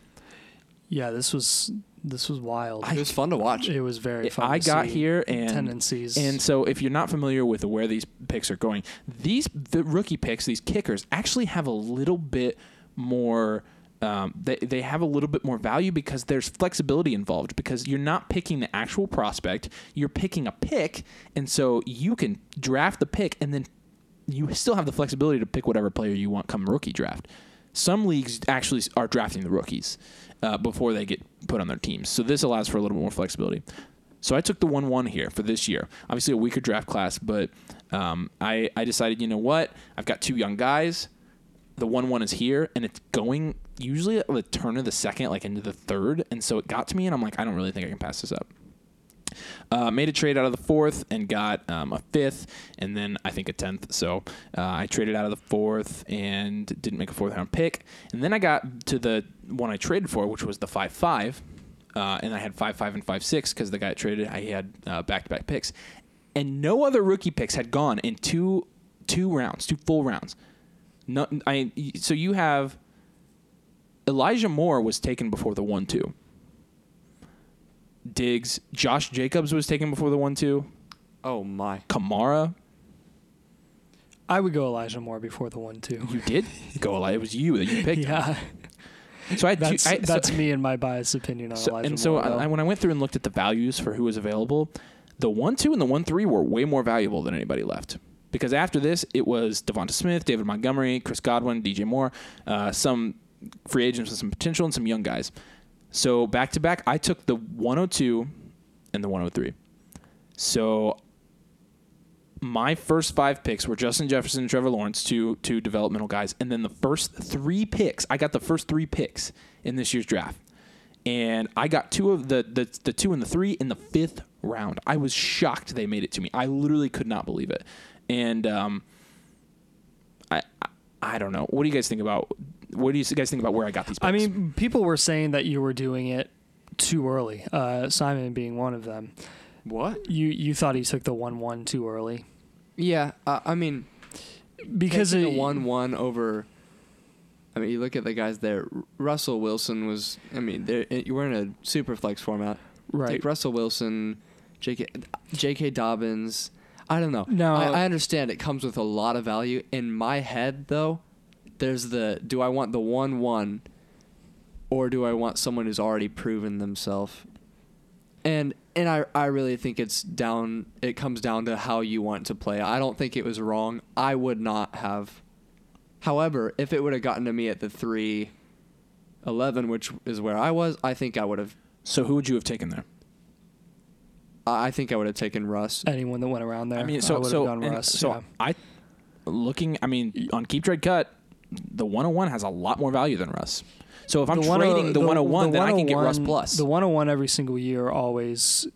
Yeah, this was this was wild.
it was fun to watch.
it was very fun.
I
to
got
see
here and
tendencies.
And so, if you're not familiar with where these picks are going, these the rookie picks, these kickers, actually have a little bit more. Um, they they have a little bit more value because there's flexibility involved. Because you're not picking the actual prospect, you're picking a pick, and so you can draft the pick, and then you still have the flexibility to pick whatever player you want come rookie draft. Some leagues actually are drafting the rookies uh, before they get put on their teams. So this allows for a little bit more flexibility. So I took the one one here for this year. Obviously a weaker draft class, but um, I I decided you know what I've got two young guys. The one one is here, and it's going usually at the turn of the second, like into the third, and so it got to me, and I'm like I don't really think I can pass this up. Uh, made a trade out of the fourth and got um, a fifth, and then I think a tenth. So uh, I traded out of the fourth and didn't make a fourth round pick. And then I got to the one I traded for, which was the five five, uh, and I had five five and five six because the guy I traded I had back to back picks, and no other rookie picks had gone in two two rounds, two full rounds. No, I so you have Elijah Moore was taken before the one two. Diggs, Josh Jacobs was taken before the one two.
Oh my.
Kamara,
I would go Elijah Moore before the one two.
you did go. Elijah. It was you that you [LAUGHS] picked.
Yeah,
So I
that's
I, so-
that's me and my biased opinion on
So,
Elijah
and so
Moore.
I,
though.
I- when I went through and looked at the values for who was available, the one two and the one three were way more valuable than anybody left. Because after this, it was Devonta Smith, David Montgomery, Chris Godwin, DJ Moore, uh, some free agents with some potential, and some young guys. So back to back, I took the 102 and the 103. So my first five picks were Justin Jefferson and Trevor Lawrence, two two developmental guys, and then the first three picks, I got the first three picks in this year's draft, and I got two of the the, the two and the three in the fifth round. I was shocked they made it to me. I literally could not believe it, and um, I I, I don't know. What do you guys think about? What do you guys think about where I got these? Picks?
I mean, people were saying that you were doing it too early. Uh, Simon being one of them.
What?
You you thought he took the one one too early
Yeah, uh, I mean,
because
taking a one-one over. I mean, you look at the guys there. Russell Wilson was. I mean, they're, you were in a super flex format.
right.
Take Russell Wilson, J.K. J.K. Dobbins. I don't know.
No.
I, I understand it comes with a lot of value. In my head, though, there's the do I want the one-one, or do I want someone who's already proven themselves? And and I I really think it's down. It comes down to how you want to play. I don't think it was wrong. I would not have. However, if it would have gotten to me at the three, eleven, which is where I was, I think I would have.
so who would you have taken there?
I I think I would have taken Russ.
anyone that went around there.
I mean, so
would
so
have gone Russ.
so
yeah.
I looking. I mean, on keep trade cut, the 101 has a lot more value than Russ. So if I'm
The 10
trading the, 101, then I can get Russ
oh
plus.
The 101 every single year always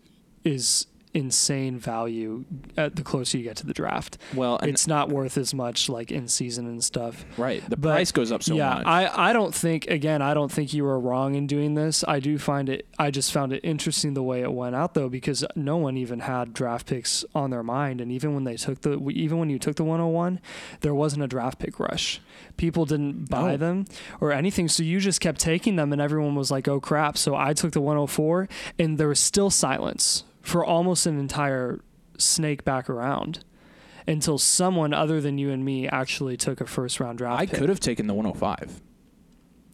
is insane value at the closer you get to the draft.
well,
it's not worth as much like in season and stuff.
right, the
but-
price goes up so
yeah,
much.
I, I don't think again I don't think you were wrong in doing this. I do find it I just found it interesting the way it went out though because no one even had draft picks on their mind and even when they took the even when you took the 101 there wasn't a draft pick rush. People didn't buy
No.
them or anything so you just kept taking them and everyone was like oh crap. So I took the 104 and there was still silence for almost an entire snake back around. Until someone other than you and me actually took a first round draft
I
pick.
could have taken the 105.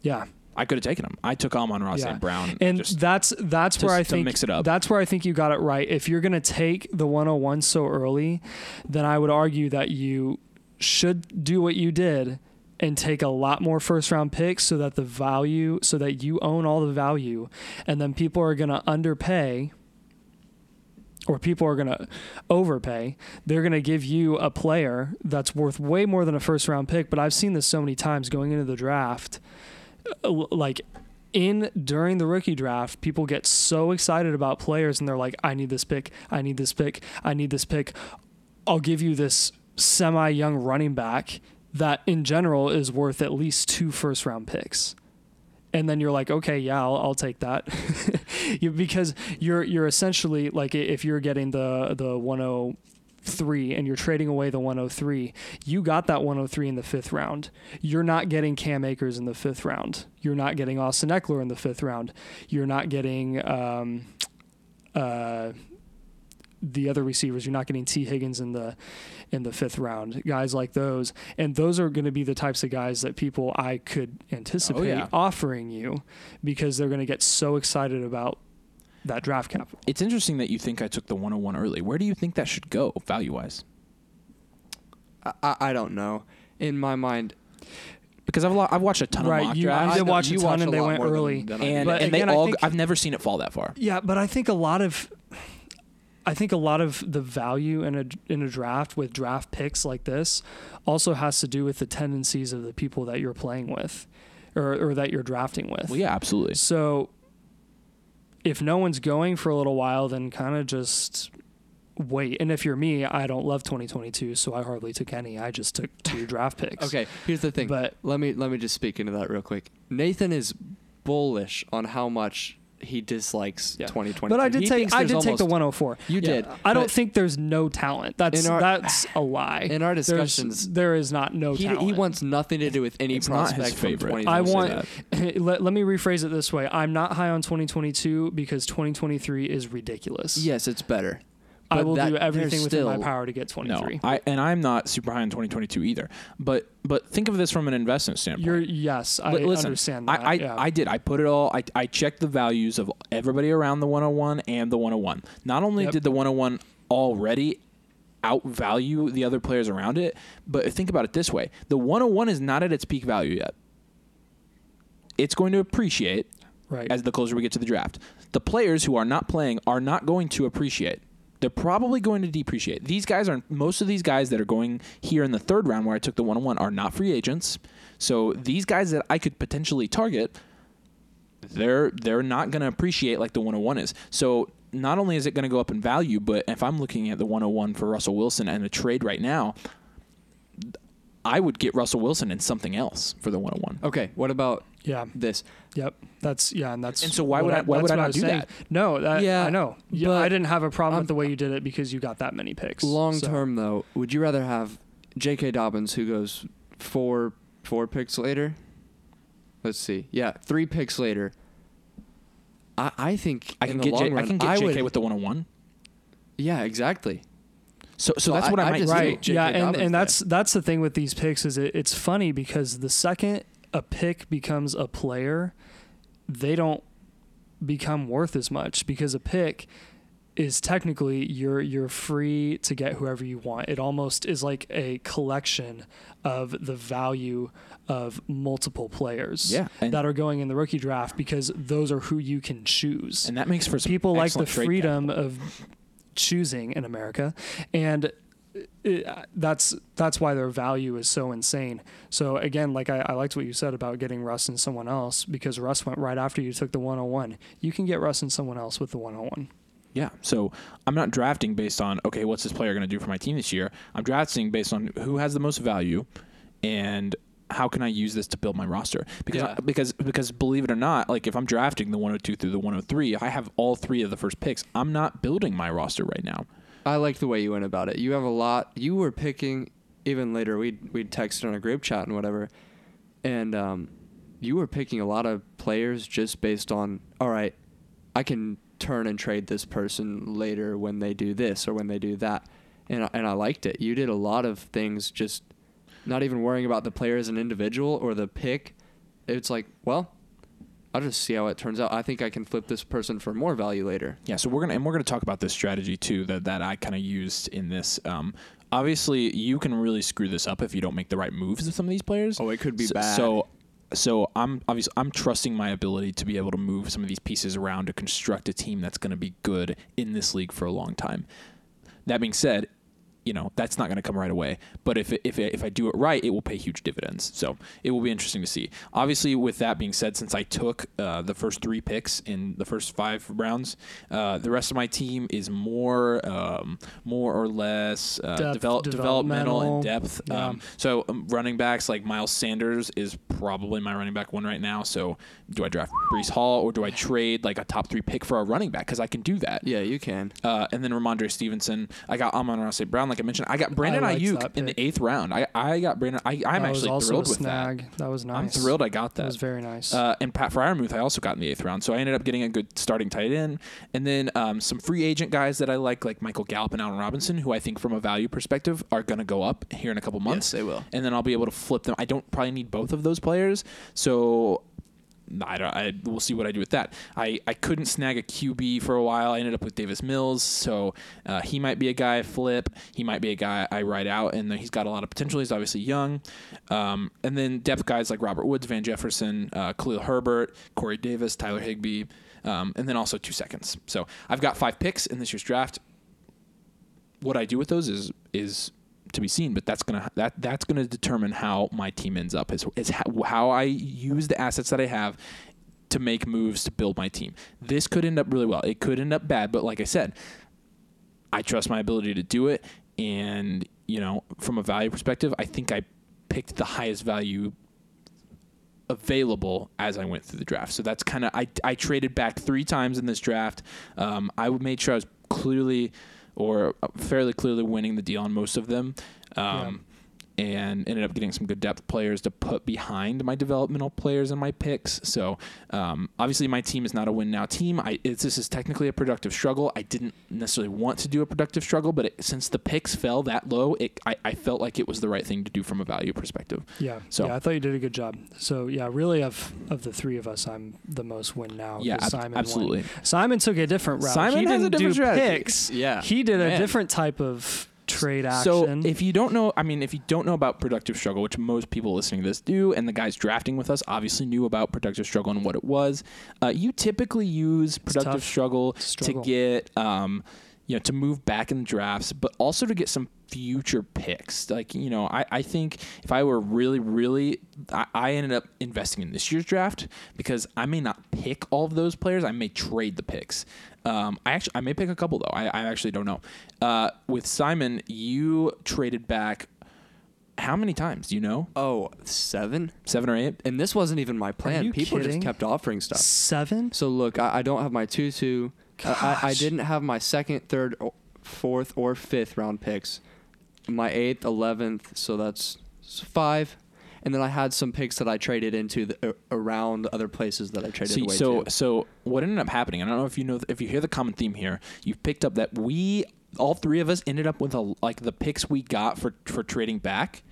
Yeah.
I could have taken him. I took Amon-Ra St.
Yeah.
and Brown.
And that's that's
to-
where I
to
think
mix it up.
That's where I think you got it right. If you're going to take the 101 so early, then I would argue that you should do what you did and take a lot more first round picks so that the value so that you own all the value and then people are going to underpay or people are going to overpay. They're going to give you a player that's worth way more than a first round pick, but I've seen this so many times going into the draft uh, like in during the rookie draft, people get so excited about players and they're like, I need this pick, I need this pick, I need this pick. I'll give you this semi young running back that in general is worth at least two first round picks. And then you're like, okay, yeah, I'll, I'll take that, [LAUGHS] you, because you're you're essentially like if you're getting the the 103 and you're trading away the 103, you got that 103 in the fifth round. You're not getting Cam Akers in the fifth round. You're not getting Austin Ekeler in the fifth round. You're not getting um, uh, the other receivers. You're not getting Tee Higgins in the in the fifth round. Guys like those, and those are going to be the types of guys that people I could anticipate
yeah.
offering you because they're going to get so excited about that draft capital.
it's interesting that you think I took the 101 early. Where do you think that should go value wise?
I, I, I don't know. In my mind,
Because I've lo- I've watched a ton
Right,
of mock
you-
drafts.
I did watch a ton and they went
more than-
early.
than
and and they
again, I
all
think-
I've never seen it fall that far.
Yeah, but I think a lot of I think a lot of the value in a in a draft with draft picks like this also has to do with the tendencies of the people that you're playing with or or that you're drafting with.
Well, yeah, absolutely.
So if no one's going for a little while then kind of just wait. And if you're me, I don't love 2022, so I hardly took any. I just took two [LAUGHS] draft picks.
okay. Here's the thing.
But
let me let me just speak into that real quick. Nathan is bullish on how much he dislikes
Yeah.
2020.
But I did
he
take I did take the 104.
You
Yeah,
did,
I don't think there's no talent. That's
our-
that's a lie.
in our
There's-
discussions-
there is not no
He,
talent.
he wants nothing to do with any
It's not his
prospect from
favorite.
2020.
I want. [LAUGHS] Let, let me rephrase it this way. I'm not high on 2022 because 2023 is ridiculous.
Yes, it's better.
I will
that-
do everything within my power to get 23.
No, I and I'm not super high in 2022 either. But but think of this from an investment standpoint.
You're yes, I
Li- listen,
understand
I. I,
yeah.
I did. I put it all. I, I checked the values of everybody around the 101 and the 101. Not only
Yep.
did the 101 already outvalue the other players around it, but think about it this way: the 101 is not at its peak value yet. It's going to appreciate
right.
as the closer we get to the draft. The players who are not playing are not going to appreciate. They're probably going to depreciate. These guys are most of these guys that are going here in the third round where I took the one on one are not free agents. So these guys that I could potentially target, they're they're not going to appreciate like the 101 is. So not only is it going to go up in value, but if I'm looking at the 101 for Russell Wilson and a trade right now, I would get Russell Wilson and something else for the 101.
Okay, what about
yeah.
this?
Yep. That's yeah, and that's
And so why would I- why would I not
was
do
saying.
that?
No, that,
Yeah,
I know. Yeah,
but
I didn't have a problem
I'm-
with the way you did it because you got that many picks.
Long
So-
term though, would you rather have J.K. Dobbins who goes four four picks later? Let's see. Yeah, three picks later. I I think
I can get J-
run,
I can get
I
JK
would,
with the 101.
Yeah, exactly.
So so
So
that's
I-
what I,
I
might
just
do.
right
J.K.
yeah and,
Dobbins
and
there.
that's that's the thing with these picks is it, it's funny because the second a pick becomes a player they don't become worth as much because a pick is technically you're you're free to get whoever you want it almost is like a collection of the value of multiple players
Yeah,
that are going in the rookie draft because those are who you can choose
and that makes for some
people like the freedom
capital.
of choosing in America, and it, that's that's why their value is so insane. So again, like I, I liked what you said about getting Russ and someone else because Russ went right after you took the 101. You can get Russ and someone else with the 101.
Yeah. So I'm not drafting based on okay, what's this player going to do for my team this year? I'm drafting based on who has the most value, and how can I use this to build my roster? Because
Yeah.
because because believe it or not, like if I'm drafting the 102 through the 103, I have all three of the first picks. I'm not building my roster right now.
I like the way you went about it. You have a lot. You were picking even later. We we'd texted on a group chat and whatever, and um, you were picking a lot of players just based on all right. I can turn and trade this person later when they do this or when they do that, and and I liked it. You did a lot of things just not even worrying about the player as an individual or the pick. It's like well. I'll just see how it turns out. I think I can flip this person for more value later.
Yeah, so we're gonna and we're gonna talk about this strategy too that that I kind of used in this. Um, obviously, you can really screw this up if you don't make the right moves with some of these players.
Oh, it could be
so,
bad.
So, so I'm obviously I'm trusting my ability to be able to move some of these pieces around to construct a team that's going to be good in this league for a long time. That being said, you know that's not going to come right away. But if it, if it, if I do it right, it will pay huge dividends. So it will be interesting to see. Obviously, with that being said, since I took uh, the first three picks in the first five rounds, uh, the rest of my team is more um, more or less uh,
Depth,
develop, developmental
developmental.
depth.
Yeah.
Um, so um, running backs like Miles Sanders is probably my running back one right now. So do I draft Breece Hall or do I trade like a top three pick for a running back? Because I can do that.
Yeah, you can.
Uh, and then Rhamondre Stevenson. I got Amon-Ra St. Brown, like I mentioned. I got Brandon
liked Aiyuk
in the eighth round. I, I got Brandon. I, I'm
that
actually
also
thrilled
a
with
snag.
that.
That. was nice.
I'm thrilled I got that.
That was very nice.
Uh, and Pat Freiermuth, I also got in the eighth round. So I ended up getting a good starting tight end. And then um, some free agent guys that I like, like Michael Gallup and Allen Robinson, who I think from a value perspective are going to go up here in a couple months.
Yes, they will.
And then I'll be able to flip them. I don't probably need both of those players. So I don't. I we'll see what I do with that. I, I couldn't snag a QB for a while. I ended up with Davis Mills, so uh, he might be a guy I flip. He might be a guy I write out, and he's got a lot of potential. He's obviously young. Um, and then depth guys like Robert Woods, Van Jefferson, uh, Khalil Herbert, Corey Davis, Tyler Higbee, um, and then also two seconds. So I've got five picks in this year's draft. What I do with those is is to be seen, but that's gonna that that's gonna determine how my team ends up. Is is how, how I use the assets that I have to make moves to build my team. This could end up really well. It could end up bad, but like I said, I trust my ability to do it. And you know, from a value perspective, I think I picked the highest value available as I went through the draft. So that's kind of I I traded back three times in this draft. Um, I made sure I was clearly or fairly clearly winning the deal on most of them. Um, and ended up getting some good depth players to put behind my developmental players and my picks. So um, obviously, my team is not a win now team. I it's, this is technically a productive struggle. I didn't necessarily want to do a productive struggle, but it, since the picks fell that low, it, I, I felt like it was the right thing to do from a value perspective.
Yeah.
So-
yeah, I thought you did a good job. So yeah, really of of the three of us, I'm the most win now.
Yeah, ab-
Simon won.
absolutely.
Simon took a different route.
Simon
he
has a different
do
strategy.
picks.
Yeah.
He did a different type of trade action.
So if you don't know, I mean, if you don't know about productive struggle, which most people listening to this do, and the guys drafting with us obviously knew about productive struggle and what it was, uh, you typically use productive struggle,
Struggle.
to get, um, you know, to move back in the drafts, but also to get some future picks. Like, you know, I, I think if I were really, really, I, I ended up investing in this year's draft because I may not pick all of those players. I may trade the picks. Um, I actually, I may pick a couple though. I, I actually don't know. Uh, with Simon, you traded back how many times? Do you know?
Oh, seven?
Seven or eight?
And this wasn't even my plan.
you
People
kidding?
just kept offering stuff.
Seven.
So look, I, I don't have my two two. I, I, I
Gosh.
didn't have my second, third, or fourth, or fifth round picks. My eighth, eleventh, so that's s- five. And then I had some picks that I traded into the, uh, around other places that I traded
So,
away
so,
to.
so what ended up happening? I don't know if you know if you hear the common theme here. You've picked up that we all three of us ended up with a like the picks we got for for trading back.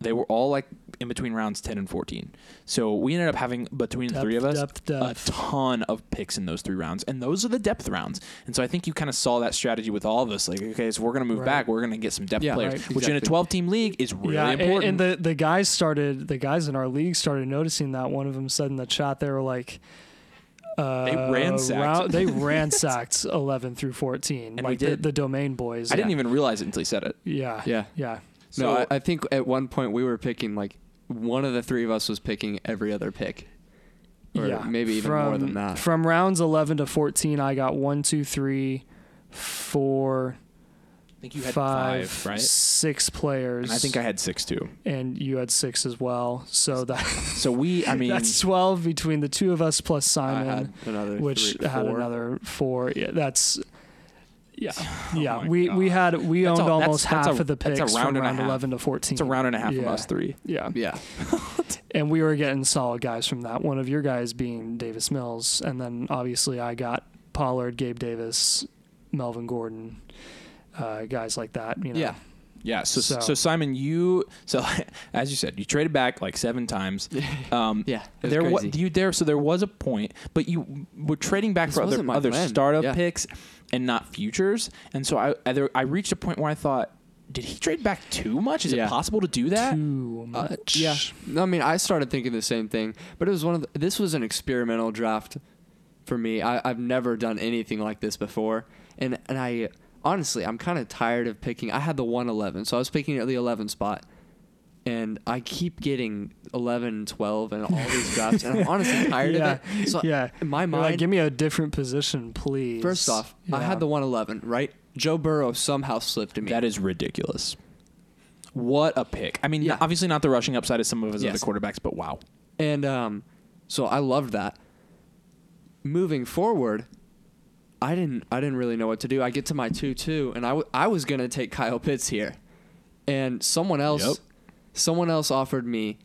They were all like in between rounds ten and fourteen. So we ended up having between the three of us
depth, depth.
a ton of picks in those three rounds, and those are the depth rounds. And so I think you kind of saw that strategy with all of us. Like, okay, so we're gonna move
Right.
back. We're gonna get some depth
Yeah,
players,
right,
which in a twelve team league is really
yeah,
important.
And, the the guys started the guys in our league started noticing that. One of them said in the chat they were like. Uh,
They ransacked.
round- they [LAUGHS] ransacked 11 through 14.
And
like
we
the-
did.
The, domain boys.
I didn't even realize it until he said it.
Yeah.
yeah.
Yeah.
No,
So-
I, I think at one point we were picking like one of the three of us was picking every other pick, or
yeah.
maybe even
from,
more than that.
From rounds 11 to 14, I got one, two, three, four,
I think you had
five,
five, right?
six players.
And I think I had six too.
and you had six as well. So that
So we, I [LAUGHS] mean,
that's 12 between the two of us plus
I
Simon,
had another
which
three,
had another four. Yeah, that's. Yeah, [LAUGHS] yeah.
Oh my
we we had we
That's
owned
a-
almost
that's
half
a-
of the
that's a
picks
round
from
and
round 11 to 14.
it's a round and a half of us three.
Yeah,
Yeah, [LAUGHS]
and we were getting solid guys from that. One of your guys being Davis Mills, and then obviously I got Pollard, Gabe Davis, Melvin Gordon, uh, guys like that. You know,
yeah.
Yeah. So, so
So-
Simon, you so [LAUGHS] as you said, you traded back like seven times. [LAUGHS] Um,
Yeah, it was
there was
crazy.
you there. So there was a point, but you were trading back
This
for other other
plan.
startup
Yeah.
picks and not futures. And so I I, there, I reached a point where I thought, did he trade back too much? Is
Yeah.
it possible to do that?
too
Uh,
much.
yeah. I mean, I started thinking the same thing, but it was one of the, this was an experimental draft for me. I, I've never done anything like this before, and and I honestly, I'm kind of tired of picking. I had the 111, so I was picking at the 11 spot, and I keep getting 11, 12, and all these drafts, and I'm [LAUGHS] honestly tired
yeah,
of it. So
yeah.
in my mind,
like, give me a different position, please.
first off, I had the 111, right? Joe Burrow somehow slipped to me.
That is ridiculous. What a pick! I mean,
Yeah.
obviously not the rushing upside of some of his
Yes.
other quarterbacks, but wow.
And um, so I loved that. Moving forward, I didn't I didn't really know what to do. I get to my two two, and I, w- I was gonna take Kyle Pitts here, and someone else
Yep.
someone else offered me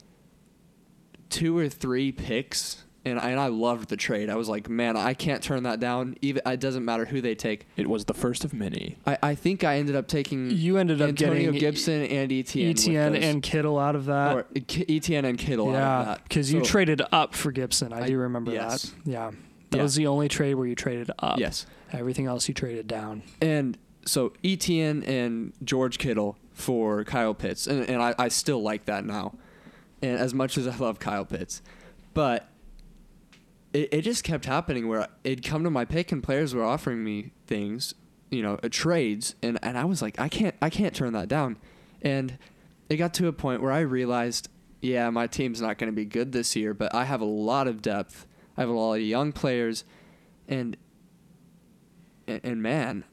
two or three picks, and I, and I loved the trade. I was like, man, I can't turn that down. Even it doesn't matter who they take.
It was the first of many.
I, I think I ended up taking
You ended up
Antonio
getting
Gibson and ETN,
ETN and Kittle out of that.
or K- ETN and Kittle out of
yeah,
that
because you traded up for Gibson. I,
I-
do remember
yes.
that. Yeah, that
Yeah.
was the only trade where you traded up.
yes.
Everything else you traded down.
And so ETN and George Kittle for Kyle Pitts, and, and I, I still like that now. And as much as I love Kyle Pitts, but it, it just kept happening where it'd come to my pick and players were offering me things, you know, uh, trades, and, and I was like, I can't I can't turn that down. And it got to a point where I realized, yeah, my team's not going to be good this year, but I have a lot of depth. I have a lot of young players, and and, and man,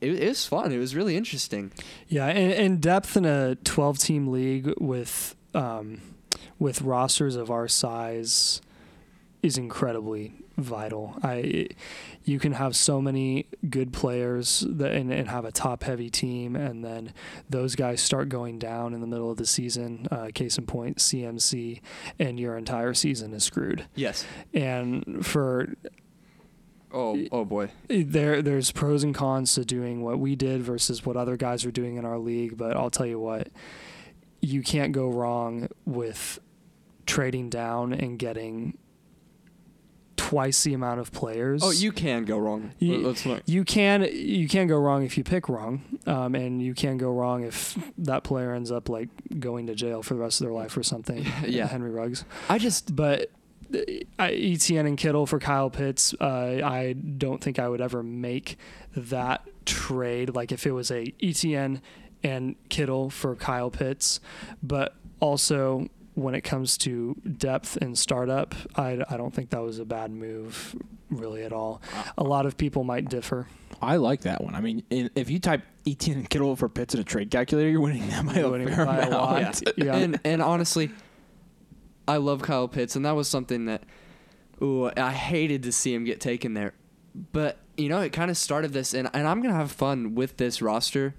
it, it was fun. It was really interesting.
Yeah, and, depth in a 12 team league with um, with rosters of our size is incredibly vital. I you can have so many good players that and, and have a top heavy team and then those guys start going down in the middle of the season. Uh, case in point, CMC, and your entire season is screwed.
Yes.
And for
Oh, oh boy.
there there's pros and cons to doing what we did versus what other guys are doing in our league, but I'll tell you what, you can't go wrong with trading down and getting twice the amount of players.
Oh, you can go wrong.
You- you can you can go wrong if you pick wrong, um, and you can go wrong if that player ends up like going to jail for the rest of their life or something. [LAUGHS]
Yeah.
Henry Ruggs.
I just
But uh, I, ETN and Kittle for Kyle Pitts, uh, I don't think I would ever make that trade. Like if it was a ETN and Kittle for Kyle Pitts, but also when it comes to depth and startup, I, I don't think that was a bad move really at all. A lot of people might differ.
I like that one. I mean, in, if you type ETN and Kittle for Pitts in a trade calculator, you're winning that by
You're
a
winning
fair
by a
amount.
lot. [LAUGHS] Yeah.
and and honestly, I love Kyle Pitts, and that was something that, ooh, I hated to see him get taken there. But you know, it kind of started this, and and I'm gonna have fun with this roster,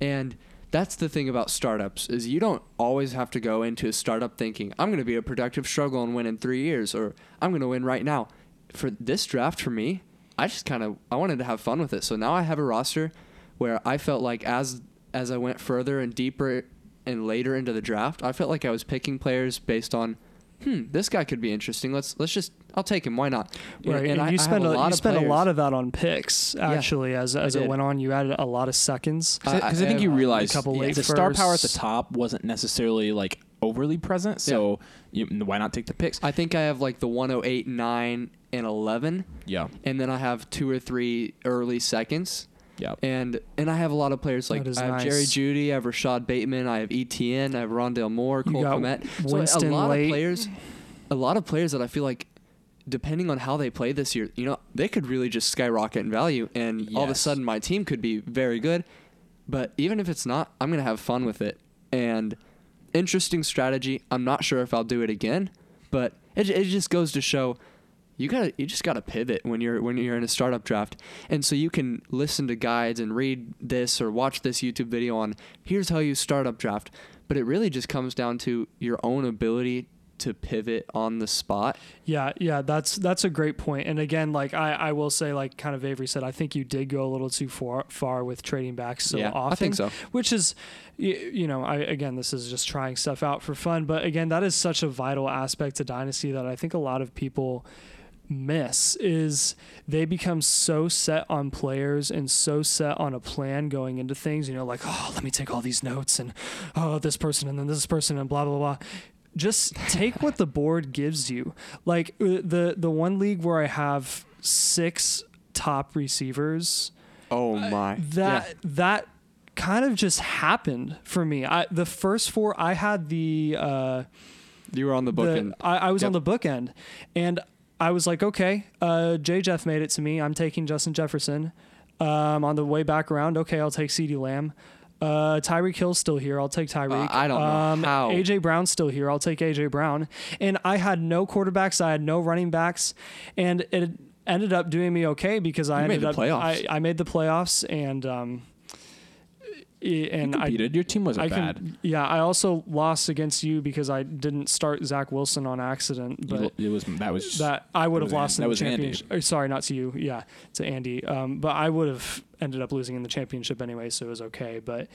and that's the thing about startups is you don't always have to go into a startup thinking I'm gonna be a productive struggle and win in three years, or I'm gonna win right now. For this draft, for me, I just kind of I wanted to have fun with it. So now I have a roster where I felt like as as I went further and deeper and later into the draft, I felt like I was picking players based on, hmm, this guy could be interesting. Let's let's just I'll take him. Why not?
Right, and,
I- I
you
have
spent a,
lot
you
of
spent a lot of that on picks actually as as it went on. You added a lot of seconds.
I-
Because I, think
I-
you
a
realize
couple late
the star power at the top wasn't necessarily like overly present. So you, why not take the picks?
I think I have like the 108, 9, and 11,
yeah,
and then I have two or three early seconds.
yeah.
And and I have a lot of players like I have Jerry. Jeudy, I have Rashod Bateman, I have ETN, I have Rondale Moore, Cole
got
Kmet.
Winston
so a lot
late.
of players, a lot of players that I feel like, depending on how they play this year, you know, they could really just skyrocket in value, and all of a sudden my team could be very good. But even if it's not, I'm gonna have fun with it. And interesting strategy. I'm not sure if I'll do it again, but it, it just goes to show you gotta you just gotta pivot when you're when you're in a startup draft and so you can listen to guides and read this or watch this youtube video on here's how you startup draft but it really just comes down to your own ability to pivot on the spot
Yeah, yeah, that's that's a great point. And again, like I, I will say, like kind of Avery said, I think you did go a little too far far with trading back so
Yeah, I think so.
Which is, you, you know, I again, this is just trying stuff out for fun. But again, that is such a vital aspect to dynasty that I think a lot of people miss is they become so set on players and so set on a plan going into things you know like oh let me take all these notes and oh this person and then this person and blah blah blah just take what the board gives you like uh, the the one league where i have six top receivers
oh my
that that kind of just happened for me i the first four i had the uh
you were on the book
the- I, I was on the
Yep.
book end, and I was like, okay, uh, J. Jeff made it to me. I'm taking Justin Jefferson. Um, on the way back around, okay, I'll take CeeDee Lamb. Uh, Tyreek Hill's still here. I'll take Tyreek.
I don't know
um,
how.
AJ Brown's still here. I'll take AJ Brown. And I had no quarterbacks. I had no running backs, and it ended up doing me okay because I
You made
ended
the
up
playoffs.
I, I made the playoffs and um, and I
competed. Your team wasn't
I
bad.
can, yeah, I also lost against you because I didn't start Zach Wilson on accident, but
You- it was that was
that I would have lost in
that
the
was Andy.
championship. Sorry, not to you. Yeah, to Andy. Um, but I would have ended up losing in the championship anyway, so it was okay. But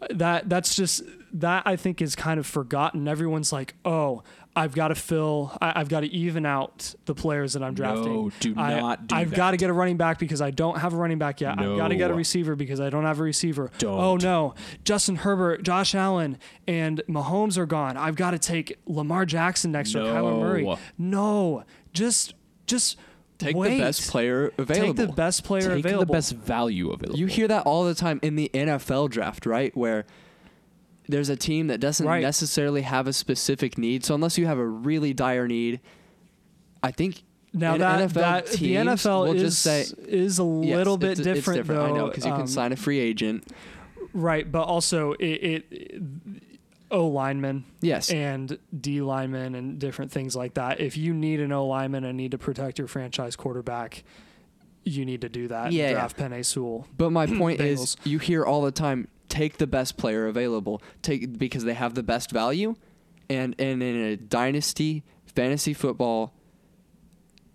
uh, that that's just that I think is kind of forgotten. Everyone's like, oh. I've got to fill. I, I've got to even out the players that I'm drafting.
No, do
I,
not do
I've got to get a running back because I don't have a running back yet. No. I've got to get a receiver because I don't have a receiver.
Don't.
Oh no, Justin Herbert, Josh Allen, and Mahomes are gone. I've got to take Lamar Jackson next or Kyler Murray.
No.
No, just just
take
wait.
the best player available
Take the best player
Take
available.
the best value available.
You hear that all the time in the NFL draft, right? Where there's a team that doesn't
Right.
necessarily have a specific need. So unless you have a really dire need, I think
now
in
that,
NFL
that the NFL
will
is
just say
is a
yes,
little bit
it's, it's
different, though.
I know because you can
um,
sign a free agent.
Right, but also it, it O linemen
Yes.
and D linemen and different things like that. If you need an O lineman and need to protect your franchise quarterback, you need to do that.
Yeah, yeah.
Draft Penei Sewell.
But my [CLEARS THROAT] point is, you hear all the time, take the best player available, take because they have the best value, and and in a dynasty fantasy football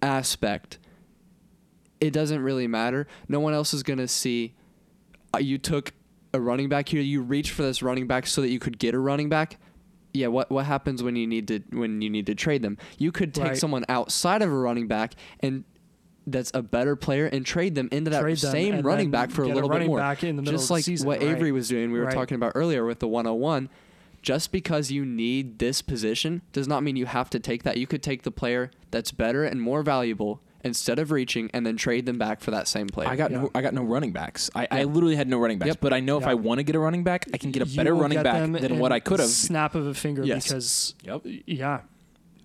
aspect, it doesn't really matter. No one else is gonna see. Uh, you took a running back here. You reached for this running back so that you could get a running back. Yeah, what what happens when you need to when you need to trade them? You could take
Right.
someone outside of a running back and that's a better player and trade them into that
Trade them
same running back for a
get a
little bit more.
back in the middle
Just
of the
like
season,
what
right.
Avery was doing, we were
Right.
talking about earlier with the 101. Just because you need this position does not mean you have to take that. You could take the player that's better and more valuable instead of reaching and then trade them back for that same player.
I got
Yeah.
no I got no running backs. I, I literally had no running backs.
Yep.
But I know if I want to get a running back, I can get a
You
better running back than what I could have.
Snap of a finger
Yes.
because
Yep.
yeah,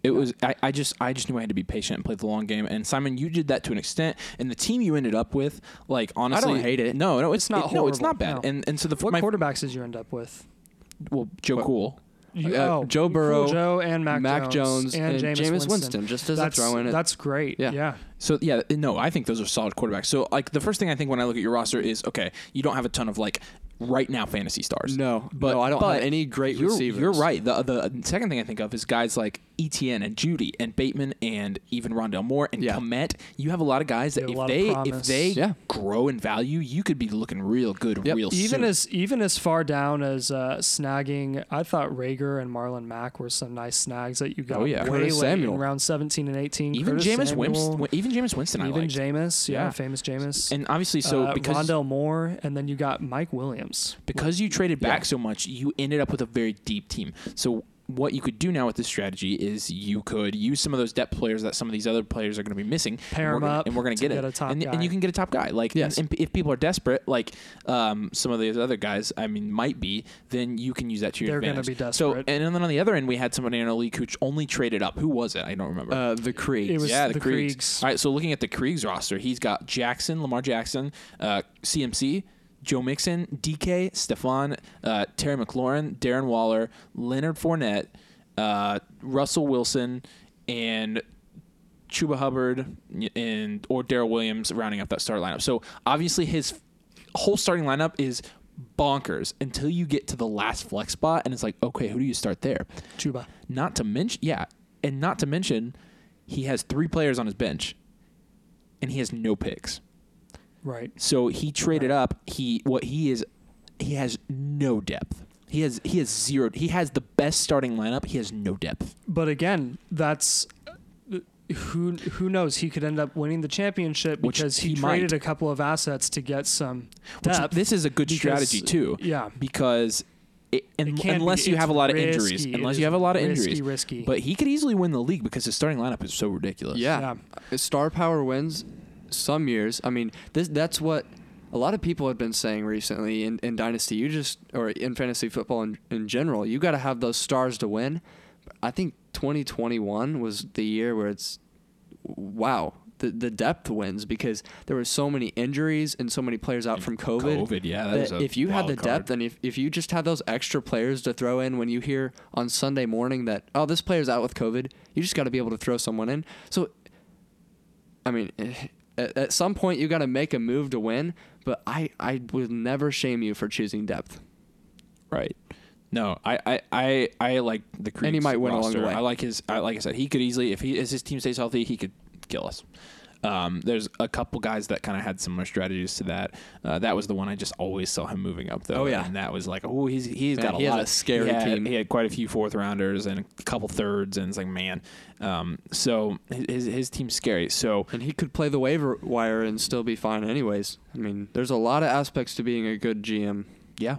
It was I, I just I just knew I had to be patient and play the long game. And Simon, you did that to an extent. And the team you ended up with, like honestly, I don't
hate it.
No, no, it's,
It's not
it- no, it's not bad.
no.
And and so the
what
my
quarterbacks did you end up with?
well Joe
What-
Cool.
You,
Uh,
oh,
Joe
cool
Burrow,
Joe and Mac,
Mac Jones,
and,
and
Jameis
Jameis
Winston.
Winston, just as a
that's,
throw in it.
That's great.
Yeah.
Yeah.
So yeah, no, I think those are solid quarterbacks. So like the first thing I think when I look at your roster is okay, you don't have a ton of like right now fantasy stars.
No,
but
no, I don't
but
have any great
you're,
receivers.
You're right. The the second thing I think of is guys like ETN and Jeudy and Bateman and even Rondale Moore and
Yeah.
Kmet. You have a lot of guys that
You have
if they if
promise.
they
Yeah.
grow in value, you could be looking real good
Yep.
real
Even
soon.
as even as far down as uh, snagging, I thought Rager and Marlon Mack were some nice snags that you got
Oh, yeah.
way
Curtis
late
Samuel.
in round 17 and 18.
even
Curtis
Jameis Winston, even Jameis Winston, I
even
like.
Jameis, yeah,
Yeah.
famous Jameis.
and obviously, so
uh,
because
Rondale Moore, and then you got Mike Williams.
because you traded back
Yeah.
so much, you ended up with a very deep team. So what you could do now with this strategy is you could use some of those depth players that some of these other players are going to be missing.
Pair
and we're
'em
gonna-
up
and we're going
to
to get
get
it.
a top
and,
guy.
and you can get a top guy. Like,
Yes.
and, and if people are desperate, like um, some of these other guys, I mean, might be, then you can use that to your
They're gonna
advantage.
be
So, and then on the other end, we had somebody in our league who only traded up. Who was it? I don't remember.
Uh, the Kriegs.
It was
yeah, the,
the
Kriegs.
Kriegs.
All right, so looking at the Kriegs roster, he's got Jackson, Lamar Jackson, uh, CMC, Joe Mixon, DK, Stefon, uh, Terry McLaurin, Darren Waller, Leonard Fournette, uh, Russell Wilson, and Chuba Hubbard and or Darrel Williams rounding up that start lineup. So obviously his whole starting lineup is bonkers until you get to the last flex spot, and it's like, okay, who do you start there?
Chuba.
Not to mention, yeah, and not to mention, he has three players on his bench, and he has no picks.
Right.
So he traded up. He what he is, he has no depth. He has he has zero. He has the best starting lineup. He has no depth.
But again, that's who who knows? He could end up winning the championship
Which
because he,
he
traded
might.
a couple of assets to get some
Which this is a good
because-
strategy too.
Yeah.
because it, un-
It
unless
be-
you have a lot of
risky.
injuries, unless you have a lot of
risky,
injuries,
risky.
but he could easily win the league because his starting lineup is so ridiculous.
Yeah. Star power wins some years. I mean, this that's what a lot of people have been saying recently in, in Dynasty. You just or in fantasy football in, in general, you got to have those stars to win. I think 2021 was the year where it's wow, the the depth wins because there were so many injuries and so many players out from COVID.
COVID, yeah, that
if you had the
card.
depth and if, if you just had those extra players to throw in when you hear on Sunday morning that oh this player's out with COVID, you just got to be able to throw someone in. So, I mean, eh, at, at some point you got to make a move to win. But I I would never shame you for choosing depth.
Right. No, I, I, I, I like the Kriegs
And he might win along the
roster.
way.
I like his. I, like I said, he could easily, if he, as his team stays healthy, he could kill us. Um, there's a couple guys that kind of had similar strategies to that. Uh, that was the one I just always saw him moving up though.
Oh, yeah.
and that was like, oh, he's he's
Man,
got a
he
lot
a
of
scary
had,
team.
He had quite a few fourth rounders and a couple thirds, and it's like, man. Um, so his his team's scary. So
And he could play the waiver wire and still be fine anyways. I mean, there's a lot of aspects to being a good GM.
Yeah.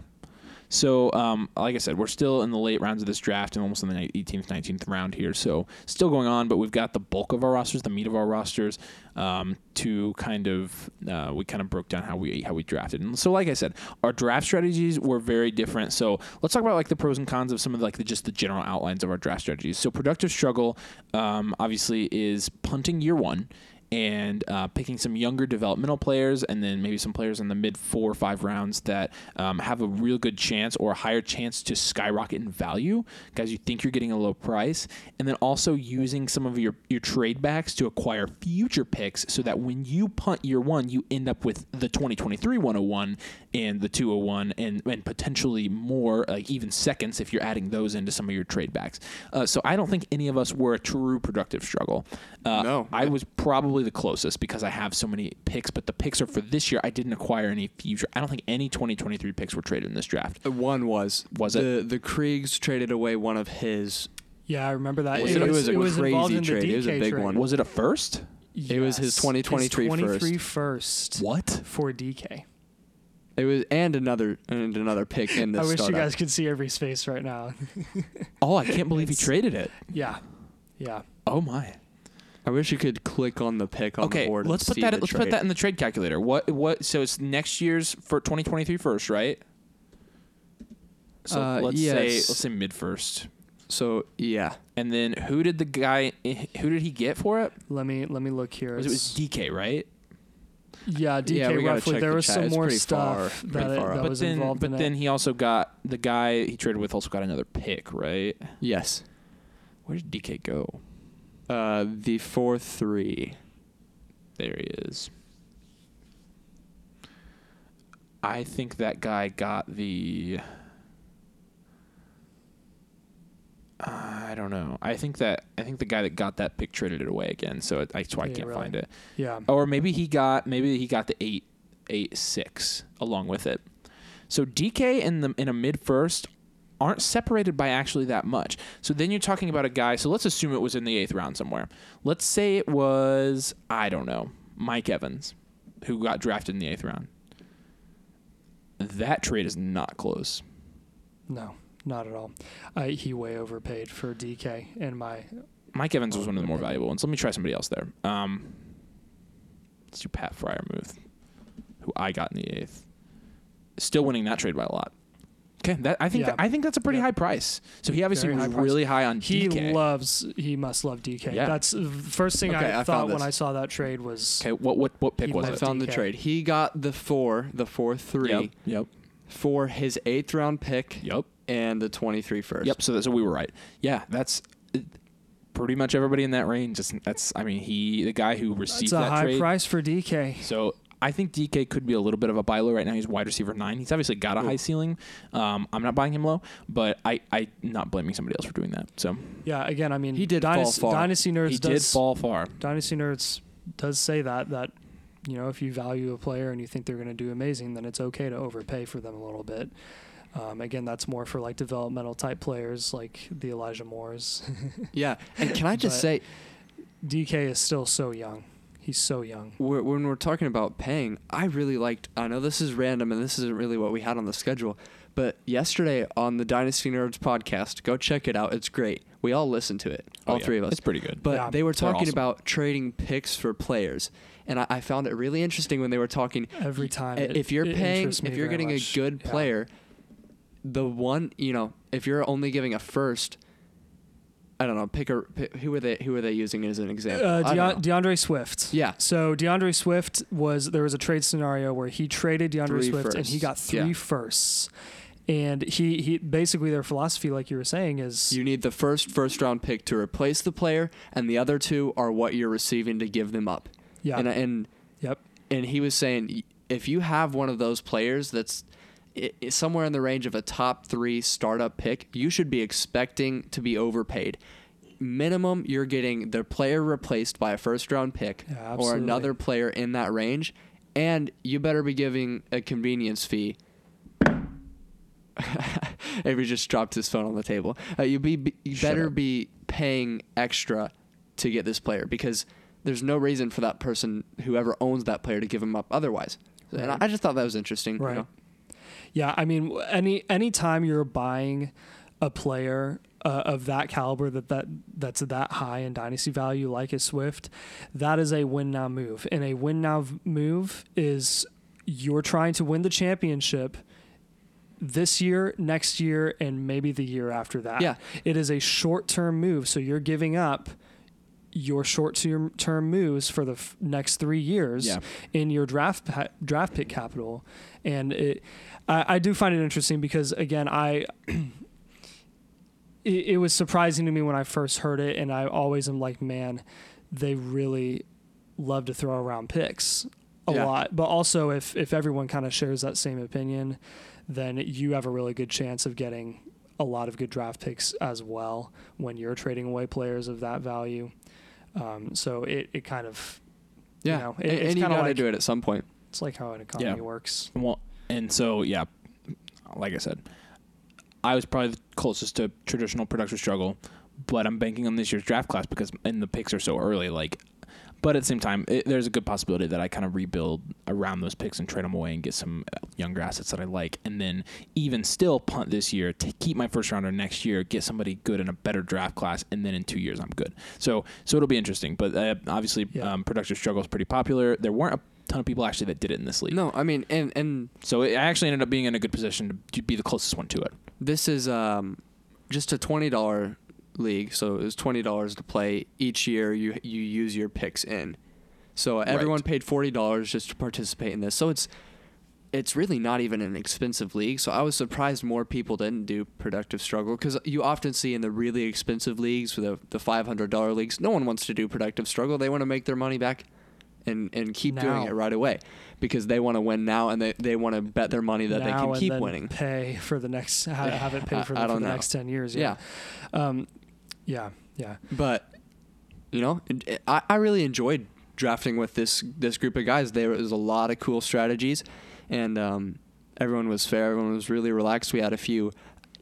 So, um, like I said, we're still in the late rounds of this draft and almost in the 18th, 19th round here. So, still going on, but we've got the bulk of our rosters, the meat of our rosters, um, to kind of uh, we kind of broke down how we how we drafted. And so, like I said, our draft strategies were very different. So, let's talk about like the pros and cons of some of like the just the general outlines of our draft strategies. So, productive struggle, um, obviously, is punting year one and uh, picking some younger developmental players, and then maybe some players in the mid four or five rounds that um, have a real good chance or a higher chance to skyrocket in value, guys you think you're getting a low price, and then also using some of your your trade backs to acquire future picks, so that when you punt year one, you end up with the 2023 101 and the 201, and and potentially more, like even seconds if you're adding those into some of your trade backs. Uh, so I don't think any of us were a true productive struggle. Uh,
No.
I was probably the closest because I have so many picks, but the picks are for this year. I didn't acquire any future. I don't think any 2023 picks were traded in this draft.
One was
Was
the the Kriegs traded away one of his.
Yeah, I remember that.
Was
it,
it-
was,
it was a
involved
crazy
in the
trade. It was a big
trade.
one.
Was it a first?
It was his
Yes.
2023
His 23
first.
first
What?
for DK.
It was and another and another pick in this
I wish
startup.
you guys could see every space right now. [LAUGHS]
Oh, I can't believe he traded it.
yeah, yeah.
Oh my.
I wish you could click on the pick on
okay,
the board.
let's
and
put
see
that. Let's
trade.
put that in the trade calculator. What? What? So it's next year's for 2023 first, right? So
Uh,
let's say let's say mid first,
So yeah,
and then who did the guy? Who did he get for it?
Let me let me look here.
Was it was DK, right?
yeah, DK
Yeah, we gotta
roughly.
check
There
the
was
chat.
some
It's
more stuff
far-
that, it- that
but
was
then,
involved
but
in
then
it.
he also got the guy he traded with also got another pick, right?
yes.
Where did DK go?
Uh, the four three.
There he is. I think that guy got the. I don't know. I think that I think the guy that got that pick traded it away again, so it, that's why I can't
really.
find it.
Yeah,
Or maybe he got maybe he got the eight eight six along with it. So DK in the in a mid first aren't separated by actually that much. So then you're talking about a guy. So let's assume it was in the eighth round somewhere. Let's say it was I don't know Mike Evans, who got drafted in the eighth round. That trade is not close.
no, not at all. I, he way overpaid for DK in my.
Mike Evans was one of the more valuable ones. Let me try somebody else there. Um, let's do Pat Freiermuth, who I got in the eighth. Still winning that trade by a lot. Okay, that I think
Yeah.
I think that's a pretty
Yeah.
high price. So he obviously
Very
was
high price.
really high on
He
DK.
loves. He must love DK.
Yeah.
That's the first thing
Okay,
I,
I
thought when. I saw that trade was.
okay, what what what pick
He
was
I
loved
it?
found the trade. He got the four, the four three
Yep. Yep.
for his eighth round pick
Yep.
and the twenty three first.
Yep. So, that, so we were right. Yeah, that's uh, pretty much everybody in that range. Just, that's I mean he the guy who received
It's a
that
high
trade.
price for DK.
So I think DK could be a little bit of a buy low right now. He's wide receiver nine. He's obviously got a high ceiling. Um, I'm not buying him low, but I I not blaming somebody else for doing that. So
Yeah, again, I mean,
He did fall
Dynasty,
far.
Dynasty Nerds
he
does
did fall far.
Dynasty Nerds does say that that you know if you value a player and you think they're going to do amazing, then it's okay to overpay for them a little bit. Um, again, that's more for like developmental type players like the Elijah Moores. [LAUGHS]
Yeah, and can I just
But-
say,
DK is still so young. He's so young.
we're, when we're talking about paying, I really liked. I know this is random and this isn't really what we had on the schedule, but yesterday on the Dynasty Nerds podcast, go check it out. It's great. We all listened to it, oh, all
Oh, yeah.
three of us.
It's pretty good.
But
Yeah,
they were talking
awesome.
about trading picks for players, and I, I found it really interesting when they were talking.
Every time,
i-
it-
if you're
it
paying, if you're getting
much.
a good
Yeah.
player, the one you know, if you're only giving a first, I don't know, pick a pick, who are they who are they using as an example?
Uh, Deon- D'Andre Swift.
Yeah.
So D'Andre Swift was there was a trade scenario where he traded D'Andre
Three
Swift and he got three
Yeah.
firsts. And he, he basically their philosophy, like you were saying, is
You need the first first round pick to replace the player, and the other two are what you're receiving to give them up.
yeah,
And and
yep,
and he was saying if you have one of those players that's somewhere in the range of a top three startup pick, you should be expecting to be overpaid. Minimum, you're getting the player replaced by a first round pick
Yeah,
or another player in that range, and you better be giving a convenience fee. [LAUGHS] Avery just dropped his phone on the table. Uh, you be, be you better
up.
be paying extra to get this player because there's no reason for that person, whoever owns that player, to give him up otherwise. And I, just thought that was interesting. you
Right.
know?
Yeah. I mean, any any time you're buying a player uh, of that caliber that, that that's that high in dynasty value, like a Swift, that is a win now move. And a win now v- move is you're trying to win the championship this year, next year, and maybe the year after that.
Yeah.
It is a short term move. So you're giving up your short term moves for the f- next three years
Yeah.
in your draft pa- draft pick capital, and it, I, I do find it interesting because again I. [CLEARS THROAT] It, it was surprising to me when I first heard it, and I always am like, man, they really love to throw around picks a
Yeah.
lot. But also, if if everyone kind of shares that same opinion, then you have a really good chance of getting a lot of good draft picks as well when you're trading away players of that value. Um, so it, it kind of
Yeah,
know, it-
and,
it's
and you got to
like-
do it at some point.
it's like how an economy
Yeah.
works.
Well, and so yeah, like I said, I was probably the closest to traditional production struggle, but I'm banking on this year's draft class because and the picks are so early. Like, but at the same time, it, there's a good possibility that I kind of rebuild around those picks and trade them away and get some younger assets that I like, and then even still punt this year to keep my first rounder next year, get somebody good in a better draft class, and then in two years I'm good. So so it'll be interesting. But uh, obviously,
Yeah.
um, production struggle is pretty popular. There weren't a ton of people actually that did it in this league.
No, I mean, and and
So it, I actually ended up being in a good position to, to be the closest one to it.
this is um, just a twenty dollar league, so it was twenty dollars to play each year. You you use your picks in, so everyone
Right.
paid forty dollars just to participate in this. So it's it's really not even an expensive league. So I was surprised more people didn't do productive struggle because you often see in the really expensive leagues, the the five hundred dollar leagues, no one wants to do productive struggle. They want to make their money back. And, and keep doing it right away because they want to win now and they, they want to bet their money that they can
and
keep
then
winning.
Pay for the next ha-
Yeah,
have it
I-
for,
I
the, for
don't
the next ten years. Yeah. Um, yeah. Yeah.
But you know, I, I really enjoyed drafting with this this group of guys. There was a lot of cool strategies, and um, everyone was fair. Everyone was really relaxed. We had a few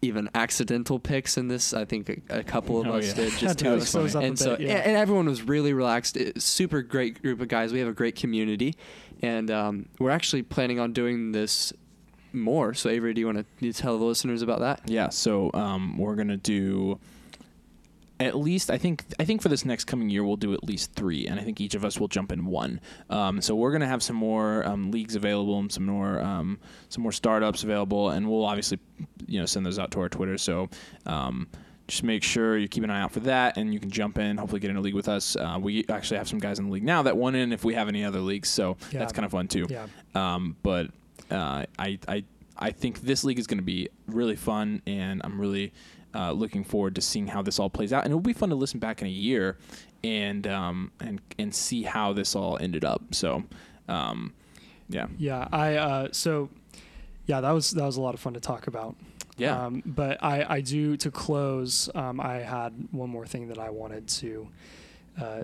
even accidental picks in this. I think a, a couple of
Oh,
us
yeah.
did just
to
to
mix those up a
and so
bit, yeah.
and everyone was really relaxed. It- super great group of guys. We have a great community, and um, we're actually planning on doing this more. So Avery, do you want to tell the listeners about that?
Yeah. So um, we're gonna do at least I think I think for this next coming year we'll do at least three, and I think each of us will jump in one. Um, so we're gonna have some more um, leagues available and some more um, some more startups available, and we'll obviously you know send those out to our Twitter. So. Um, just make sure you keep an eye out for that, and you can jump in. Hopefully, get in a league with us. Uh, we actually have some guys in the league now that won in. If we have any other leagues, so
Yeah.
that's kind of fun too.
Yeah.
Um, but uh, I, I, I think this league is going to be really fun, and I'm really uh, looking forward to seeing how this all plays out. And it will be fun to listen back in a year and um, and and see how this all ended up. So, um, yeah,
Yeah. I uh, so yeah, that was that was a lot of fun to talk about.
yeah,
Um, but I, I do to close. Um, I had one more thing that I wanted to uh,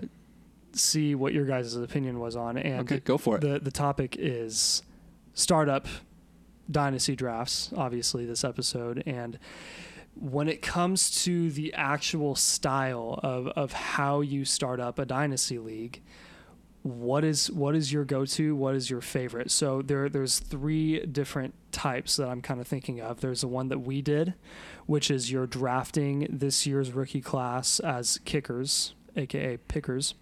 see what your guys' opinion was on, and
Okay, go for it.
the the topic is startup dynasty drafts. Obviously, this episode and. When it comes to the actual style of, of how you start up a dynasty league, what is what is your go-to? What is your favorite? So there there's three different types that i'm kind of thinking of. There's the one that we did which is you're drafting this year's rookie class as kickers aka pickers.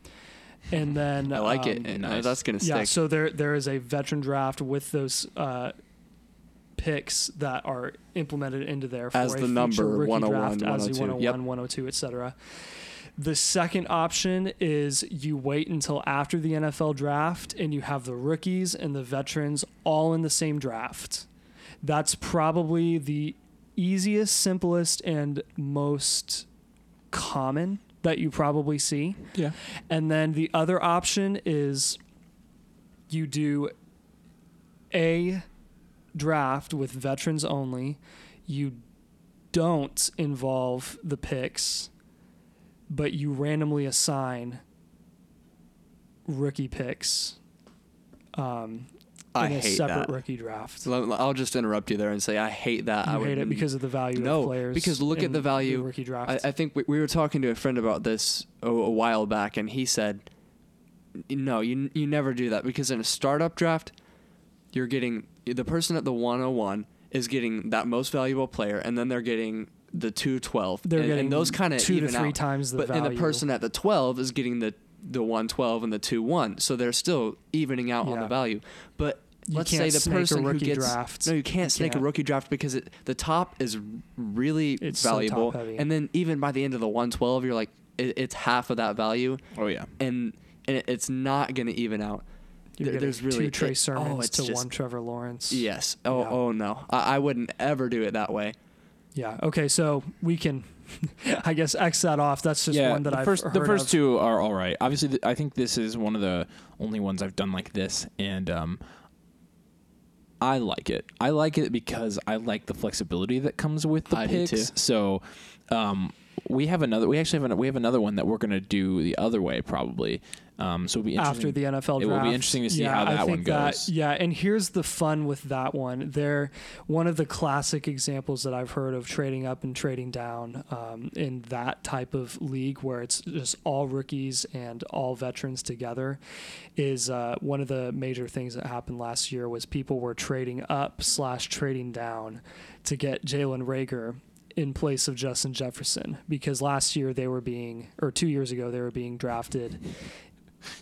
And then [LAUGHS]
I like it.
um,
and, uh,
nice.
that's gonna
yeah so there there is a veteran draft with those uh picks that are implemented into there for
As
a
the number
rookie
101,
draft as the
102.
101
Yep.
102 etc the second option is you wait until after the NFL draft and you have the rookies and the veterans all in the same draft. That's probably the easiest, simplest, and most common that you probably see.
yeah,
And then the other option is you do a draft with veterans only. You don't involve the picks, but you randomly assign rookie picks um,
I
in a
hate
separate
that.
rookie draft.
I'll just interrupt you there and say I hate that. I
You
would
hate it because of the value
No,
of players.
because look at the value-
rookie
I,
draft.
I think we, we were talking to a friend about this a, a while back, and he said, "No, you you never do that because in a startup draft, you're getting the person at the 101 is getting that most valuable player, and then they're getting the 212.
They're
and,
getting
and those kind of
two to three
out.
times the
but
value.
and the person at the 12 is getting the the 112 and the 21, so they're still evening out on the value. But
You
let's
can't
say the
snake a
person who
rookie
gets
draft.
no, you can't
You
snake
can't.
a rookie draft because it, the top is really
It's
valuable,
top-heavy.
and then even by the end of the 112, you're like, it, it's half of that value,
Oh yeah.
and and it- it's not going to even out.
You're
There- there's really
two Trey
it- oh,
Sermons
it's
to
just-
one Trevor Lawrence.
Yes. Oh,
Yeah.
oh no. I, I wouldn't ever do it that way.
Yeah. Okay. So we can, [LAUGHS] I guess, X that off. That's just one that
the
I've
first
heard
the first
of.
two are all right. Obviously, th- I think this is one of the only ones I've done like this, and um, I like it. I like it because I like the flexibility that comes with the
I do
picks.
too.
So, um, we have another. We actually have an, we have another one that we're gonna do the other way probably. Um, so it'll be
after the NFL draft.
It will be interesting to see
yeah,
how
I
that
think
one
that-
goes.
yeah, and here's the fun with that one. They're one of the classic examples that I've heard of trading up and trading down um, in that type of league where it's just all rookies and all veterans together. Is uh, one of the major things that happened last year was people were trading up slash trading down to get Jalen Reagor in place of Justin Jefferson because last year they were being or two years ago they were being drafted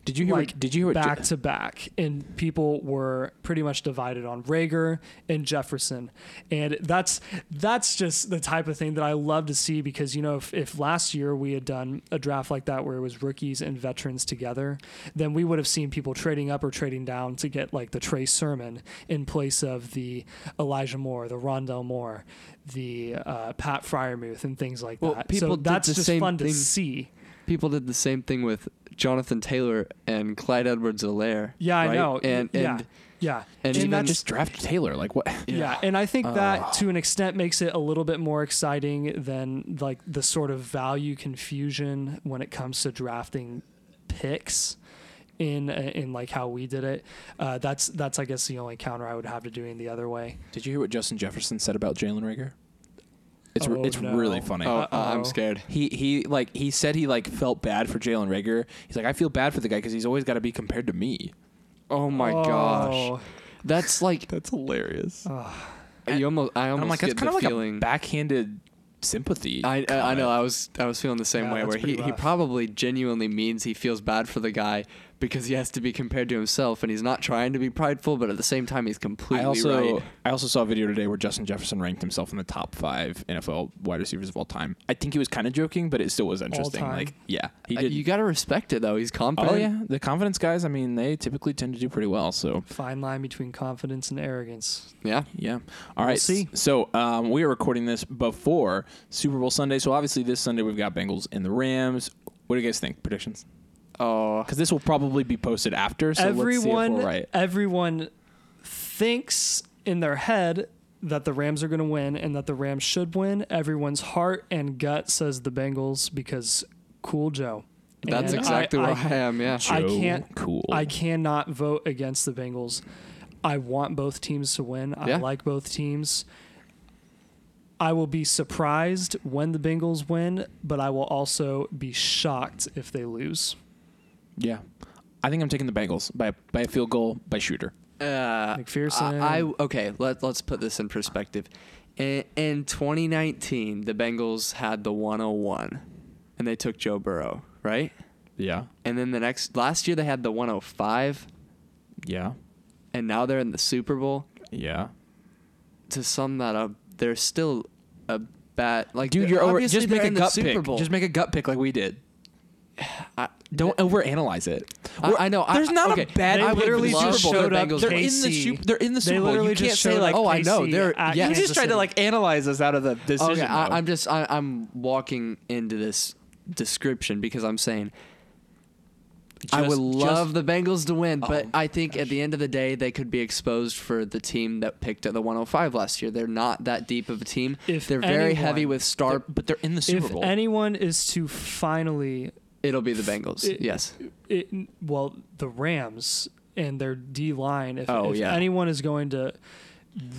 Did you hear?
like,
did you hear?
Back to back, and people were pretty much divided on Reagor and Jefferson, and that's that's just the type of thing that I love to see because you know if, if last year we had done a draft like that where it was rookies and veterans together, then we would have seen people trading up or trading down to get like the Trey Sermon in place of the Elijah Moore, the Rondale Moore, the uh, Pat Freiermuth, and things like
Well,
that. so that's just fun to see.
People did the same thing with Jonathan Taylor and Clyde Edwards-Helaire.
Yeah, I
right?
know.
And
Yeah.
and
Yeah,
and
Did
even
not just draft Taylor? Like what?
Yeah. and I think that to an extent makes it a little bit more exciting than like the sort of value confusion when it comes to drafting picks in in like how we did it. Uh, that's that's I guess the only counter I would have to doing the other way.
Did you hear what Justin Jefferson said about Jalen Reagor? It's
Oh,
it's
no.
really funny.
oh,
Uh-oh.
I'm scared.
He he like he said he like felt bad for Jalen Reagor. He's like I feel bad for the guy because he's always got to be compared to me.
Oh my oh. gosh.
Oh.
That's like [LAUGHS]
That's hilarious.
you almost. I almost
I'm like
get
that's kind
the
of like
feeling.
a backhanded sympathy.
I I
comment.
know. I was I was feeling the same
Yeah,
way where he,
pretty
he probably genuinely means he feels bad for the guy because he has to be compared to himself and he's not trying to be prideful, but at the same time he's completely
I also
right.
I also saw a video today where Justin Jefferson ranked himself in the top five NFL wide receivers of all time. I think he was kind of joking, but it still was interesting.
time?
Like yeah, he
Uh,
did.
You got to respect it though. He's confident.
oh yeah, the confidence guys. I mean, they typically tend to do pretty well. So
Fine line between confidence and arrogance.
Yeah.
Yeah. All
We'll
right.
see.
So um, we are recording this before Super Bowl Sunday. So obviously this Sunday we've got Bengals and the Rams. What do you guys think? Predictions?
Oh,
Because this will probably be posted after. So
everyone
let's see if we're right.
everyone thinks in their head that the Rams are going to win and that the Rams should win. Everyone's heart and gut says the Bengals because cool Joe.
that's
And
exactly
I,
where
I,
I, am. Yeah.
I can't-
Cool.
I cannot vote against the Bengals. I want both teams to win. I
Yeah.
like both teams. I will be surprised when the Bengals win, but I will also be shocked if they lose.
Yeah. I think I'm taking the Bengals by by a field goal by shooter.
Uh,
McPherson.
I, I okay. Let Let's put this in perspective. In, in 2019, the Bengals had the 101, and they took Joe Burrow, right?
Yeah.
And then the next last year they had the 105,
Yeah.
and now they're in the Super Bowl.
Yeah.
To sum that up, they're still a bad like.
Dude, you're over. Just make a gut pick.
Bowl.
Just make a gut pick like we did.
I,
Don't overanalyze it.
I- I know, I-
There's not
okay,
a bad.
they
I
literally just showed
They're
up
They're in the super. They're in the Super Bowl. You can't say like.
up
oh, I know, they're-
at
yeah.
You
Kansas
just tried to like analyze us out of the decision.
Okay, I, I'm just I, I'm walking into this description because I'm saying I would love
just-
the Bengals to win, but
Oh,
I think at the end of the day they could be exposed for the team that picked at the 105 last year. They're not that deep of a team.
If
They're very heavy with star.
They're- but they're in the Super
if
Bowl.
anyone is to finally
It'll be the Bengals.
It-
yes.
it, well, the Rams and their D line. If,
Oh,
if
yeah.
anyone is going to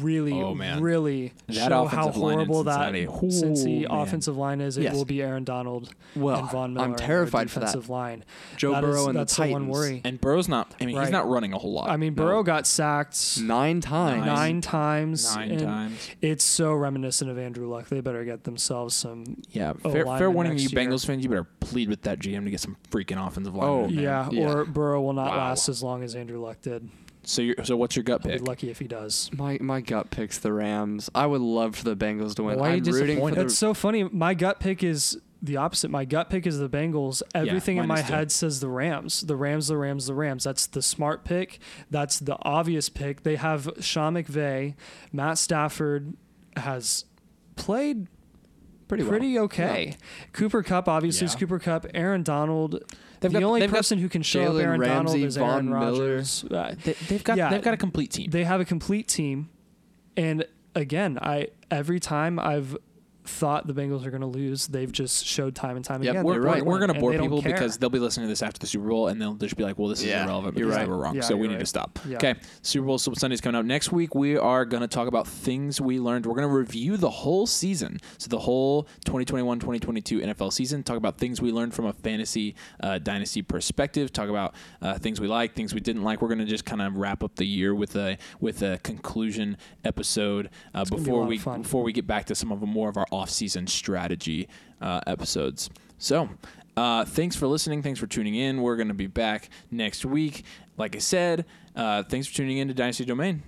really,
Oh, man.
really
That
show how
offensive line in
horrible that
Cincinnati. Ooh,
Cincy
man.
offensive line is, it
Yes.
will be Aaron Donald
Well,
and Von Miller.
I'm terrified for that.
defensive line.
Joe
That
Burrow
is-
and
that's
the
the one worry.
and Burrow's not. I mean, he's not running a whole lot.
I mean,
No.
Burrow got sacked
Nine times.
nine times.
nine times.
It's so reminiscent of Andrew Luck. They better get themselves some.
Yeah, fair, fair warning, you
year.
Bengals fans. You better plead with that GM to get some freaking offensive line.
Oh,
in.
Yeah,
Yeah.
or Burrow will not
Wow.
last as long as Andrew Luck did.
So, you're, so what's your gut
I'll be
pick?
lucky if he does.
My my gut picks the Rams. I would love for the Bengals to win.
Why are you
I'm rooting for
disappointed?
the
That's so funny. My gut pick is the opposite. My gut pick is the Bengals. Everything in my
is too.
head says the Rams. The Rams, the Rams, the Rams. That's the smart pick. That's the obvious pick. They have Sean McVay. Matt Stafford has played
Pretty
pretty,
well.
okay. Cooper Kupp, obviously, is Cooper Kupp. Aaron Donald.
They've
the
got-
only
they've got
person who can show up
Jalen
Aaron Donald is Aaron
Von Miller.
Rodgers. Uh,
They, they've got
Yeah.
they've got a complete team.
they have a complete team, and again, I every time I've thought the Bengals are going to lose, they've just showed time and time
Yep,
again.
we're, we're,
right.
we're going to
and
bore people
care.
because they'll be listening to this after the Super Bowl and they'll just be like, well, this is
Yeah,
irrelevant
you're
because
right.
they were wrong.
Yeah,
so we
you're
need to stop.
Yeah.
Okay, Super Bowl Sunday's coming up. Next week, we are going to talk about things we learned. We're going to review the whole season. So the whole 2021 2022 NFL season, talk about things we learned from a fantasy uh, dynasty perspective, talk about uh, things we like, things we didn't like. We're going to just kind of wrap up the year with a with a conclusion episode uh,
gonna be a
before we before we get back to some of the more of our off-season strategy uh, episodes. So, uh, thanks for listening. Thanks for tuning in. We're going to be back next week. Like I said, uh, thanks for tuning in to Dynasty Domain.